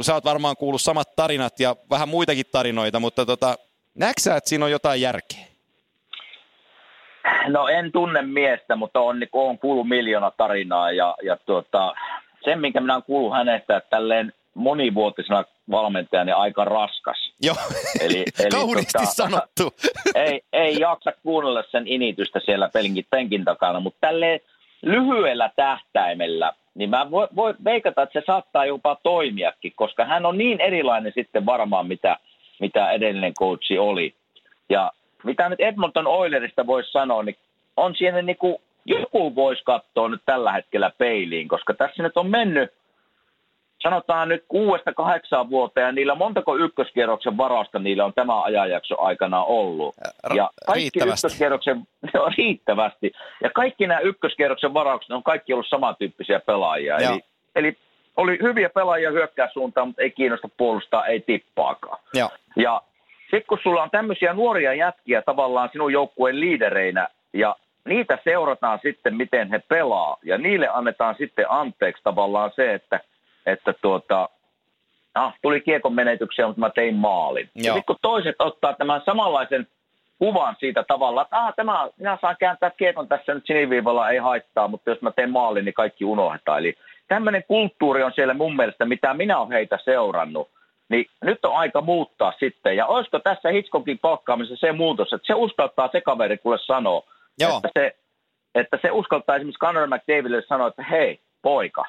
sä oot varmaan kuullut samat tarinat ja vähän muitakin tarinoita, mutta tota, näetkö sä, että siinä on jotain järkeä? No en tunne miestä, mutta on, niin on kuullut miljoona tarinaa ja, ja tuota, sen, minkä minä olen kuullut hänestä, että tälleen monivuotisena valmentajana niin aika raskas. Joo, Eli- eli kauniisti tota- sanottu. ei, ei jaksa kuunnella sen initystä siellä penkin, penkin takana, mutta tälleen lyhyellä tähtäimellä, niin mä voin voi veikata, että se saattaa jopa toimiakin, koska hän on niin erilainen sitten varmaan, mitä, mitä edellinen coachi oli. Ja mitä nyt Edmonton Oilerista voisi sanoa, niin on siinä niin kuin, joku voisi katsoa nyt tällä hetkellä peiliin, koska tässä nyt on mennyt sanotaan nyt kuudesta kahdeksaan vuoteen, ja niillä montako ykköskierroksen varausta niillä on tämä ajanjakso aikana ollut. Ja kaikki riittävästi. ykköskierroksen, joo, riittävästi. Ja kaikki nämä ykköskierroksen varaukset on kaikki ollut samantyyppisiä pelaajia. Joo. Eli, eli oli hyviä pelaajia hyökkäyssuuntaan, mutta ei kiinnosta puolustaa, ei tippaakaan. Joo. Ja sitten kun sulla on tämmöisiä nuoria jätkiä tavallaan sinun joukkueen liidereinä, ja niitä seurataan sitten, miten he pelaa, ja niille annetaan sitten anteeksi tavallaan se, että, että tuota, ah, tuli kiekon menetyksiä, mutta mä tein maalin. Ja Joo. sitten kun toiset ottaa tämän samanlaisen kuvan siitä tavalla, että ah, tämä, minä saan kääntää kiekon tässä nyt siniviivalla, ei haittaa, mutta jos mä teen maalin, niin kaikki unohdetaan. Eli tämmöinen kulttuuri on siellä mun mielestä, mitä minä olen heitä seurannut, niin nyt on aika muuttaa sitten. Ja olisiko tässä Hitchcockin palkkaamisessa se muutos, että se uskaltaa se kaveri kuule sanoa, Joo. että se, että se uskaltaa esimerkiksi Conor McDavidille sanoa, että hei, poika,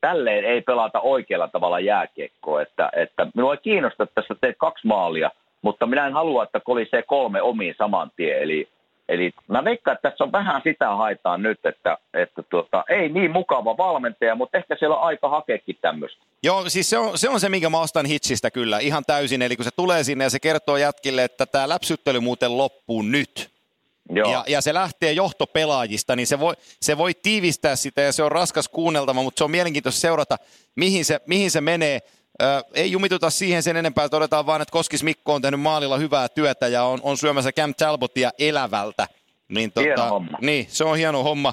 tälleen ei pelata oikealla tavalla jääkiekkoa, että, että minua ei kiinnosta, että tässä teet kaksi maalia, mutta minä en halua, että kolisee kolme omiin saman tien. Eli, eli mä veikkaan, että tässä on vähän sitä haetaan nyt, että, että tuota, ei niin mukava valmentaja, mutta ehkä siellä on aika hakeekin tämmöistä. Joo, siis se on, se on se, minkä mä ostan Hitchistä kyllä ihan täysin. Eli kun se tulee sinne ja se kertoo jätkille, että tämä läpsyttely muuten loppuu nyt. Joo. Ja, ja se lähtee johtopelaajista, niin se voi, se voi tiivistää sitä ja se on raskas kuunneltava, mutta se on mielenkiintoista seurata, mihin se, mihin se menee. Ö, ei jumituta siihen sen enempää, todetaan vaan, että Koskis Mikko on tehnyt maalilla hyvää työtä ja on, on syömässä Cam Talbotia elävältä. Niin, homma. Niin, se on hieno homma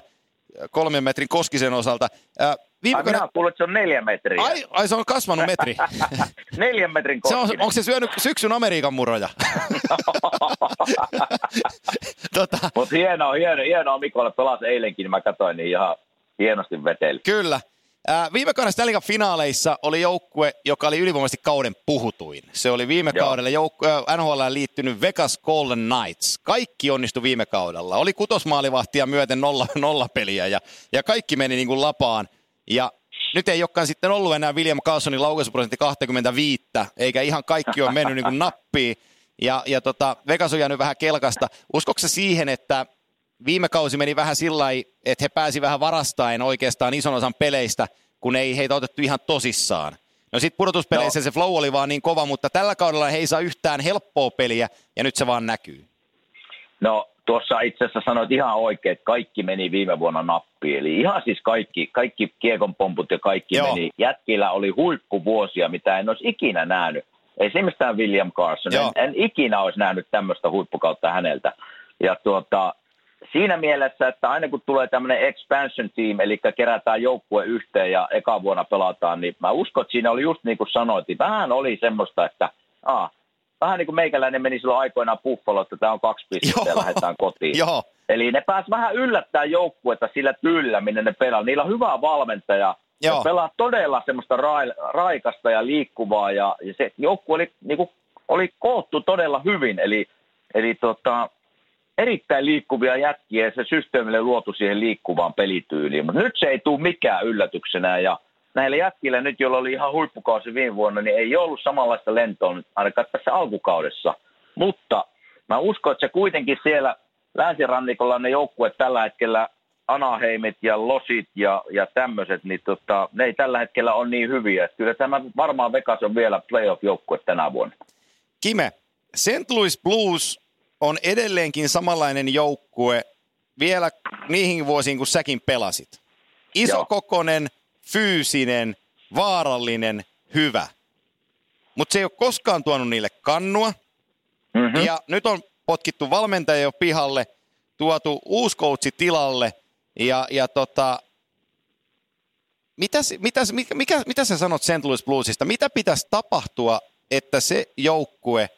kolmen metrin Koskisen osalta. Ö, viime Ai, minä kuulin, että se on neljä metriä. ai, ai, se on kasvanut metri. Neljän metrin Se on, koskinen. onko se syönyt syksyn Amerikan muroja? tota, Mutta hienoa, hienoa, hienoa Mikolle pelasi eilenkin, niin mä katsoin niin ihan hienosti veteli. Kyllä. Viime kauden Stanley finaaleissa oli joukkue, joka oli ylivoimaisesti kauden puhutuin. Se oli viime Joo. kaudella joukku, NHL liittynyt Vegas Golden Knights. Kaikki onnistui viime kaudella. Oli kutosmaalivahtia myöten nolla, nolla peliä ja, ja kaikki meni niin kuin lapaan. Ja nyt ei olekaan sitten ollut enää William Carlsonin laukaisuprosentti 25, eikä ihan kaikki ole mennyt niin kuin nappiin. Ja, ja tota, Vegas on jäänyt vähän kelkasta. Uskoksi siihen, että viime kausi meni vähän sillä että he pääsi vähän varastaen oikeastaan ison osan peleistä, kun ei heitä otettu ihan tosissaan. No sitten pudotuspeleissä no. se flow oli vaan niin kova, mutta tällä kaudella he ei saa yhtään helppoa peliä, ja nyt se vaan näkyy. No tuossa itse asiassa sanoit ihan oikein, että kaikki meni viime vuonna nappiin. Eli ihan siis kaikki, kaikki kiekonpomput ja kaikki Joo. meni. Jätkillä oli huippuvuosia, mitä en olisi ikinä nähnyt. Mistään William Carson. En, en, ikinä olisi nähnyt tämmöistä huippukautta häneltä. Ja tuota, siinä mielessä, että aina kun tulee tämmöinen expansion team, eli kerätään joukkue yhteen ja eka vuonna pelataan, niin mä uskon, että siinä oli just niin kuin sanoit, niin vähän oli semmoista, että aa, vähän niin kuin meikäläinen meni silloin aikoinaan Buffalo, että tämä on kaksi pistettä ja lähdetään kotiin. Joo. Eli ne pääs vähän yllättää joukkuetta sillä tyylillä, minne ne pelaa. Niillä on hyvä valmentaja, Joo. Ne pelaa todella semmoista ra- raikasta ja liikkuvaa ja, ja se joukkue oli, niin kuin, oli koottu todella hyvin. Eli, eli tota, erittäin liikkuvia jätkiä ja se systeemille luotu siihen liikkuvaan pelityyliin. Mutta nyt se ei tule mikään yllätyksenä ja näillä jätkillä nyt, joilla oli ihan huippukausi viime vuonna, niin ei ollut samanlaista lentoa ainakaan tässä alkukaudessa. Mutta mä uskon, että se kuitenkin siellä länsirannikolla ne joukkueet tällä hetkellä Anaheimit ja Losit ja, ja tämmöiset, niin tota, ne ei tällä hetkellä ole niin hyviä. Että kyllä tämä varmaan Vegas on vielä playoff-joukkue tänä vuonna. Kime, St. Louis Blues on edelleenkin samanlainen joukkue vielä niihin vuosiin, kun säkin pelasit. Isokokonen, fyysinen, vaarallinen, hyvä. Mutta se ei ole koskaan tuonut niille kannua. Mm-hmm. Ja nyt on potkittu valmentaja jo pihalle, tuotu uusi coachi tilalle. Ja, ja tota, mitäs, mitäs, mikä, mikä, mitä sä sanot St. Louis Bluesista? Mitä pitäisi tapahtua, että se joukkue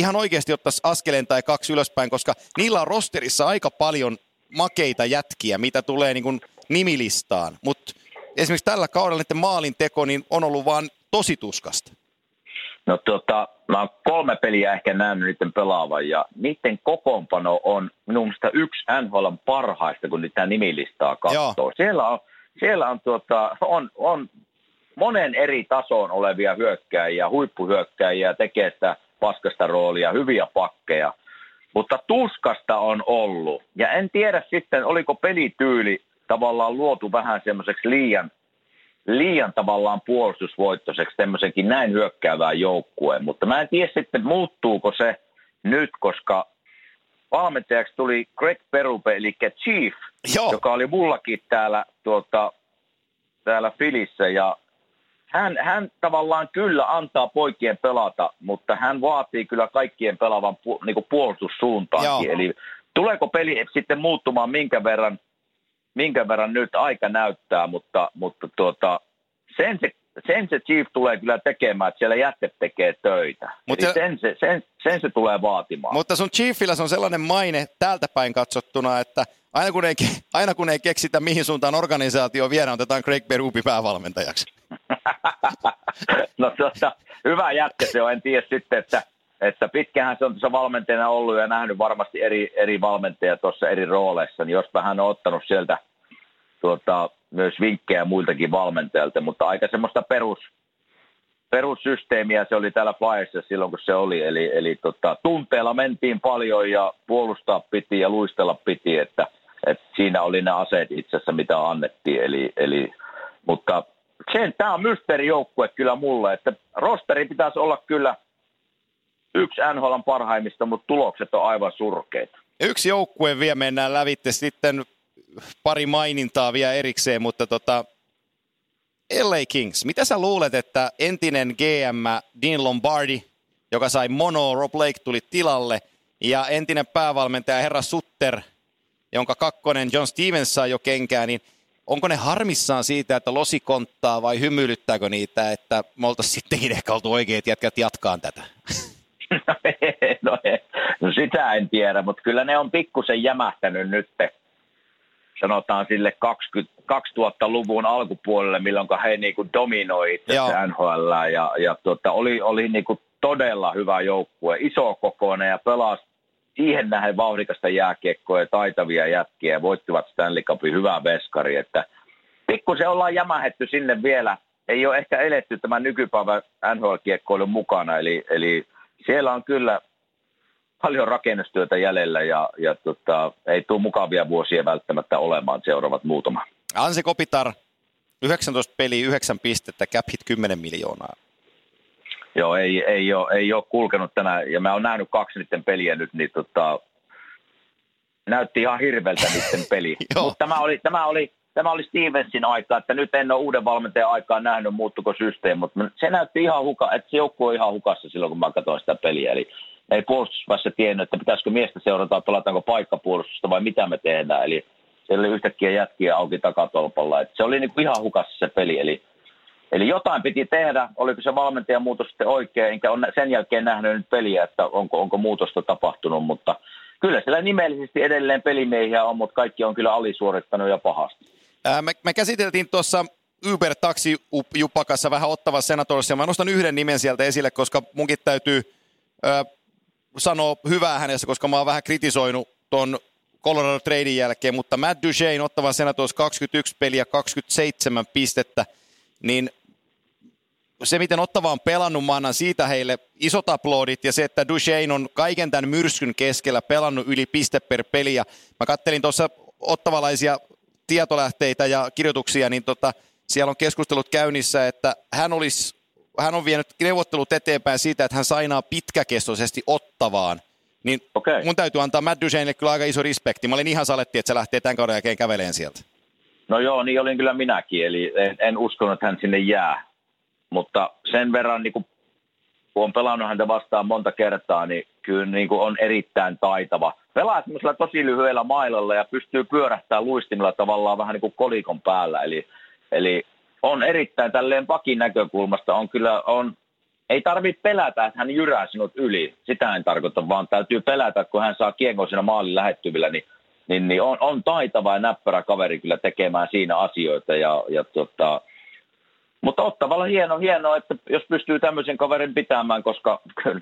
ihan oikeasti ottaisi askeleen tai kaksi ylöspäin, koska niillä on rosterissa aika paljon makeita jätkiä, mitä tulee niin kuin nimilistaan. Mutta esimerkiksi tällä kaudella niiden maalin teko niin on ollut vaan tosi tuskasta. No tota, mä oon kolme peliä ehkä nähnyt niiden pelaavan ja niiden kokoonpano on minun mielestä yksi NHL parhaista, kun niitä nimilistaa katsoo. Joo. Siellä on, siellä on, tuota, on, on monen eri tasoon olevia hyökkäjiä, huippuhyökkäjiä, tekee sitä paskasta roolia, hyviä pakkeja. Mutta tuskasta on ollut. Ja en tiedä sitten, oliko pelityyli tavallaan luotu vähän semmoiseksi liian, liian tavallaan puolustusvoittoiseksi tämmöisenkin näin hyökkäävään joukkueen. Mutta mä en tiedä sitten, muuttuuko se nyt, koska valmentajaksi tuli Greg Perube, eli Chief, Joo. joka oli mullakin täällä, tuota, täällä Filissä. Ja hän, hän tavallaan kyllä antaa poikien pelata, mutta hän vaatii kyllä kaikkien pelaavan pu, niin puolustussuuntaankin. Joo. Eli tuleeko peli sitten muuttumaan minkä verran, minkä verran nyt aika näyttää, mutta, mutta tuota, sen, se, sen se Chief tulee kyllä tekemään, että siellä jättet tekee töitä. Mutta Eli sen, se, sen, sen se tulee vaatimaan. Mutta sun Chiefillä on sellainen maine täältä päin katsottuna, että aina kun ei, aina kun ei keksitä mihin suuntaan organisaatio viedään, otetaan Craig Berubi päävalmentajaksi. No tuota, hyvä jätkä se on. En tiedä sitten, että, että pitkähän se on tuossa valmentajana ollut ja nähnyt varmasti eri, eri valmentajia tuossa eri rooleissa, niin jospa hän on ottanut sieltä tuota, myös vinkkejä muiltakin valmentajilta, mutta aika semmoista perus, perussysteemiä se oli täällä Flyersissa silloin, kun se oli. Eli, eli tota, tunteella mentiin paljon ja puolustaa piti ja luistella piti, että, että siinä oli ne aseet itse asiassa, mitä annettiin. Eli, eli, mutta sen, tämä on mysteerijoukkue kyllä mulle, että rosteri pitäisi olla kyllä yksi NHL parhaimmista, mutta tulokset on aivan surkeita. Yksi joukkue vielä mennään lävitte sitten pari mainintaa vielä erikseen, mutta tota, LA Kings, mitä sä luulet, että entinen GM Dean Lombardi, joka sai mono, Rob Lake tuli tilalle, ja entinen päävalmentaja herra Sutter, jonka kakkonen John Stevens saa jo kenkään, niin onko ne harmissaan siitä, että losi konttaa vai hymyilyttääkö niitä, että me oltaisiin sittenkin ehkä oltu oikeat jätkät jatkaa tätä? no, no, no sitä en tiedä, mutta kyllä ne on pikkusen jämähtänyt nyt sanotaan sille 20, 2000-luvun alkupuolelle, milloin he niin kuin dominoi itse NHL ja, ja tota, oli, oli niin kuin todella hyvä joukkue, iso kokoinen ja pelasi siihen nähden vauhdikasta jääkiekkoa ja taitavia jätkiä ja voittivat Stanley Cupin hyvää veskari, että pikkusen ollaan jämähetty sinne vielä. Ei ole ehkä eletty tämän nykypäivän NHL-kiekkoilun mukana, eli, eli siellä on kyllä paljon rakennustyötä jäljellä ja, ja tota, ei tule mukavia vuosia välttämättä olemaan seuraavat muutama. Anse Kopitar, 19 peli, 9 pistettä, cap hit 10 miljoonaa. Joo, ei, ei, ole, ei ole kulkenut tänään, ja mä oon nähnyt kaksi niiden peliä nyt, niin tota, näytti ihan hirveältä niiden peli. Mutta tämä oli, tämä, oli, tämä oli Stevensin aika, että nyt en ole uuden valmentajan aikaa nähnyt, muuttuko systeemi, mutta se näytti ihan huka, että se joukkue on ihan hukassa silloin, kun mä katsoin sitä peliä. Eli ei puolustusvaiheessa tiennyt, että pitäisikö miestä seurata, pelataanko paikkapuolustusta vai mitä me tehdään. Eli siellä oli yhtäkkiä jätkiä auki takatolpalla. Et se oli niinku ihan hukassa se peli. Eli, eli jotain piti tehdä. Oliko se valmentajan muutos sitten oikein? Enkä ole sen jälkeen nähnyt nyt peliä, että onko, onko muutosta tapahtunut. Mutta kyllä siellä nimellisesti edelleen pelimiehiä on, mutta kaikki on kyllä alisuorittanut ja pahasti. Ää, me, me käsiteltiin tuossa Uber Taxi Jupakassa vähän ottava senatorissa. Mä nostan yhden nimen sieltä esille, koska munkin täytyy sanoa hyvää hänessä, koska mä oon vähän kritisoinut ton Colorado Tradin jälkeen, mutta Matt Duchesne ottava Senators 21 peliä, 27 pistettä, niin se, miten Ottava on pelannut, mä annan siitä heille isot aplodit ja se, että Duchesne on kaiken tämän myrskyn keskellä pelannut yli piste per peli ja mä kattelin tuossa ottavalaisia tietolähteitä ja kirjoituksia, niin tota, siellä on keskustelut käynnissä, että hän olisi hän on vienyt neuvottelut eteenpäin siitä, että hän sainaa pitkäkestoisesti ottavaan. Niin okay. mun täytyy antaa Matt Duchenelle kyllä aika iso respekti. Mä olin ihan saletti, että se lähtee tämän kauden jälkeen käveleen sieltä. No joo, niin olin kyllä minäkin. Eli en, en uskonut, että hän sinne jää. Mutta sen verran, niin kun, on pelannut häntä vastaan monta kertaa, niin kyllä niin on erittäin taitava. Pelaa semmoisella tosi lyhyellä mailalla ja pystyy pyörähtämään luistimilla tavallaan vähän niin kuin kolikon päällä. Eli, eli on erittäin tälleen pakin näkökulmasta on kyllä, on, ei tarvitse pelätä, että hän jyrää sinut yli. Sitä en tarkoita, vaan täytyy pelätä, kun hän saa kiekon siinä maalin lähettyvillä, niin, niin, niin on, on, taitava ja näppärä kaveri kyllä tekemään siinä asioita. Ja, ja tota, mutta ottavalla hieno, hienoa, että jos pystyy tämmöisen kaverin pitämään, koska kyllä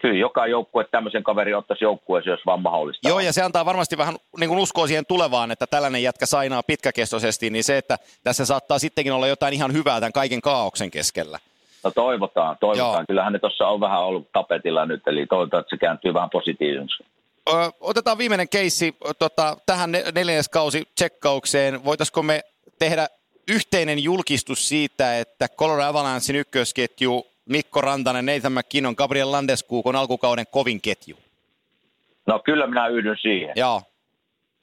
kyllä joka joukkue tämmöisen kaverin ottaisi joukkueeseen, jos vaan mahdollista. Joo, ja se antaa varmasti vähän niin kuin uskoa siihen tulevaan, että tällainen jätkä sainaa pitkäkestoisesti, niin se, että tässä saattaa sittenkin olla jotain ihan hyvää tämän kaiken kaauksen keskellä. No toivotaan, toivotaan. Joo. Kyllähän ne tuossa on vähän ollut tapetilla nyt, eli toivotaan, että se kääntyy vähän positiiviseksi. otetaan viimeinen keissi tota, tähän neljäskausi tsekkaukseen. Voitaisiko me tehdä yhteinen julkistus siitä, että Colorado Avalanchein ykkösketju Mikko Rantanen, Nathan McKinnon, Gabriel Landeskuk on alkukauden kovin ketju. No kyllä minä yhdyn siihen. Joo.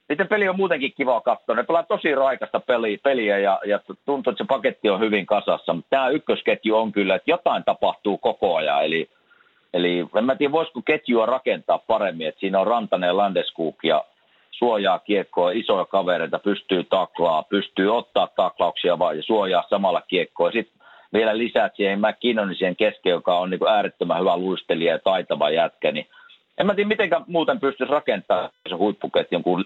Sitten peli on muutenkin kiva katsoa. Ne pelaa tosi raikasta peliä, peliä ja, ja tuntuu, että se paketti on hyvin kasassa. Mutta tämä ykkösketju on kyllä, että jotain tapahtuu koko ajan. Eli, eli en mä tiedä, voisiko ketjua rakentaa paremmin. Että siinä on Rantanen ja Landeskuk ja suojaa kiekkoa, isoja kavereita, pystyy taklaa, pystyy ottaa taklauksia vaan ja suojaa samalla kiekkoa. Sitten vielä lisät siihen McKinnonin siihen kesken, joka on niin äärettömän hyvä luistelija ja taitava jätkä, niin en mä tiedä, miten muuten pystyisi rakentamaan se huippuketjun kuin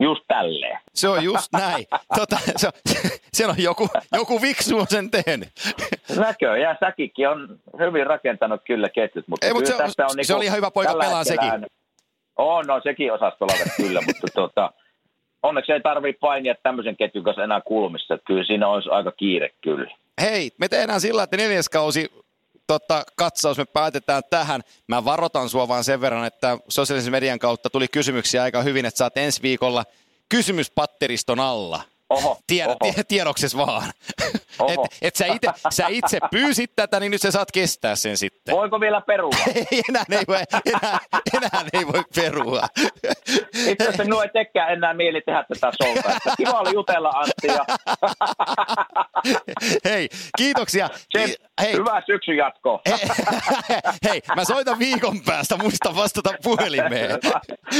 just tälleen. Se on just näin. tota, se, on, se on joku, joku viksu on sen tehnyt. Näköjään säkikin on hyvin rakentanut kyllä ketjut, mutta Ei, mutta se, on se niin oli ihan hyvä poika pelaa sekin. On, no sekin osasi pelata kyllä, mutta tuota, onneksi ei tarvitse painia tämmöisen ketjun kanssa enää kulmissa. Kyllä siinä olisi aika kiire kyllä. Hei, me tehdään sillä, että neljäs kausi tota, katsaus me päätetään tähän. Mä varoitan sua vaan sen verran, että sosiaalisen median kautta tuli kysymyksiä aika hyvin, että saat ensi viikolla kysymyspatteriston alla. Oho. Tiedoksesi vaan. Oho. Et, et sä, ite, sä itse pyysit tätä, niin nyt sä saat kestää sen sitten. Voiko vielä perua? ei, enää, ei voi, enää, enää ei voi perua. Itse asiassa minua ei tekään enää mieli tehdä tätä showta. Kiva oli jutella Antti. Hei, kiitoksia. Sen, hei. Hyvää syksyn jatkoa. hei, mä soitan viikon päästä, muista vastata puhelimeen.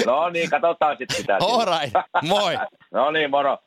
no niin, katsotaan sitten sitä. All right, moi. no niin, moro.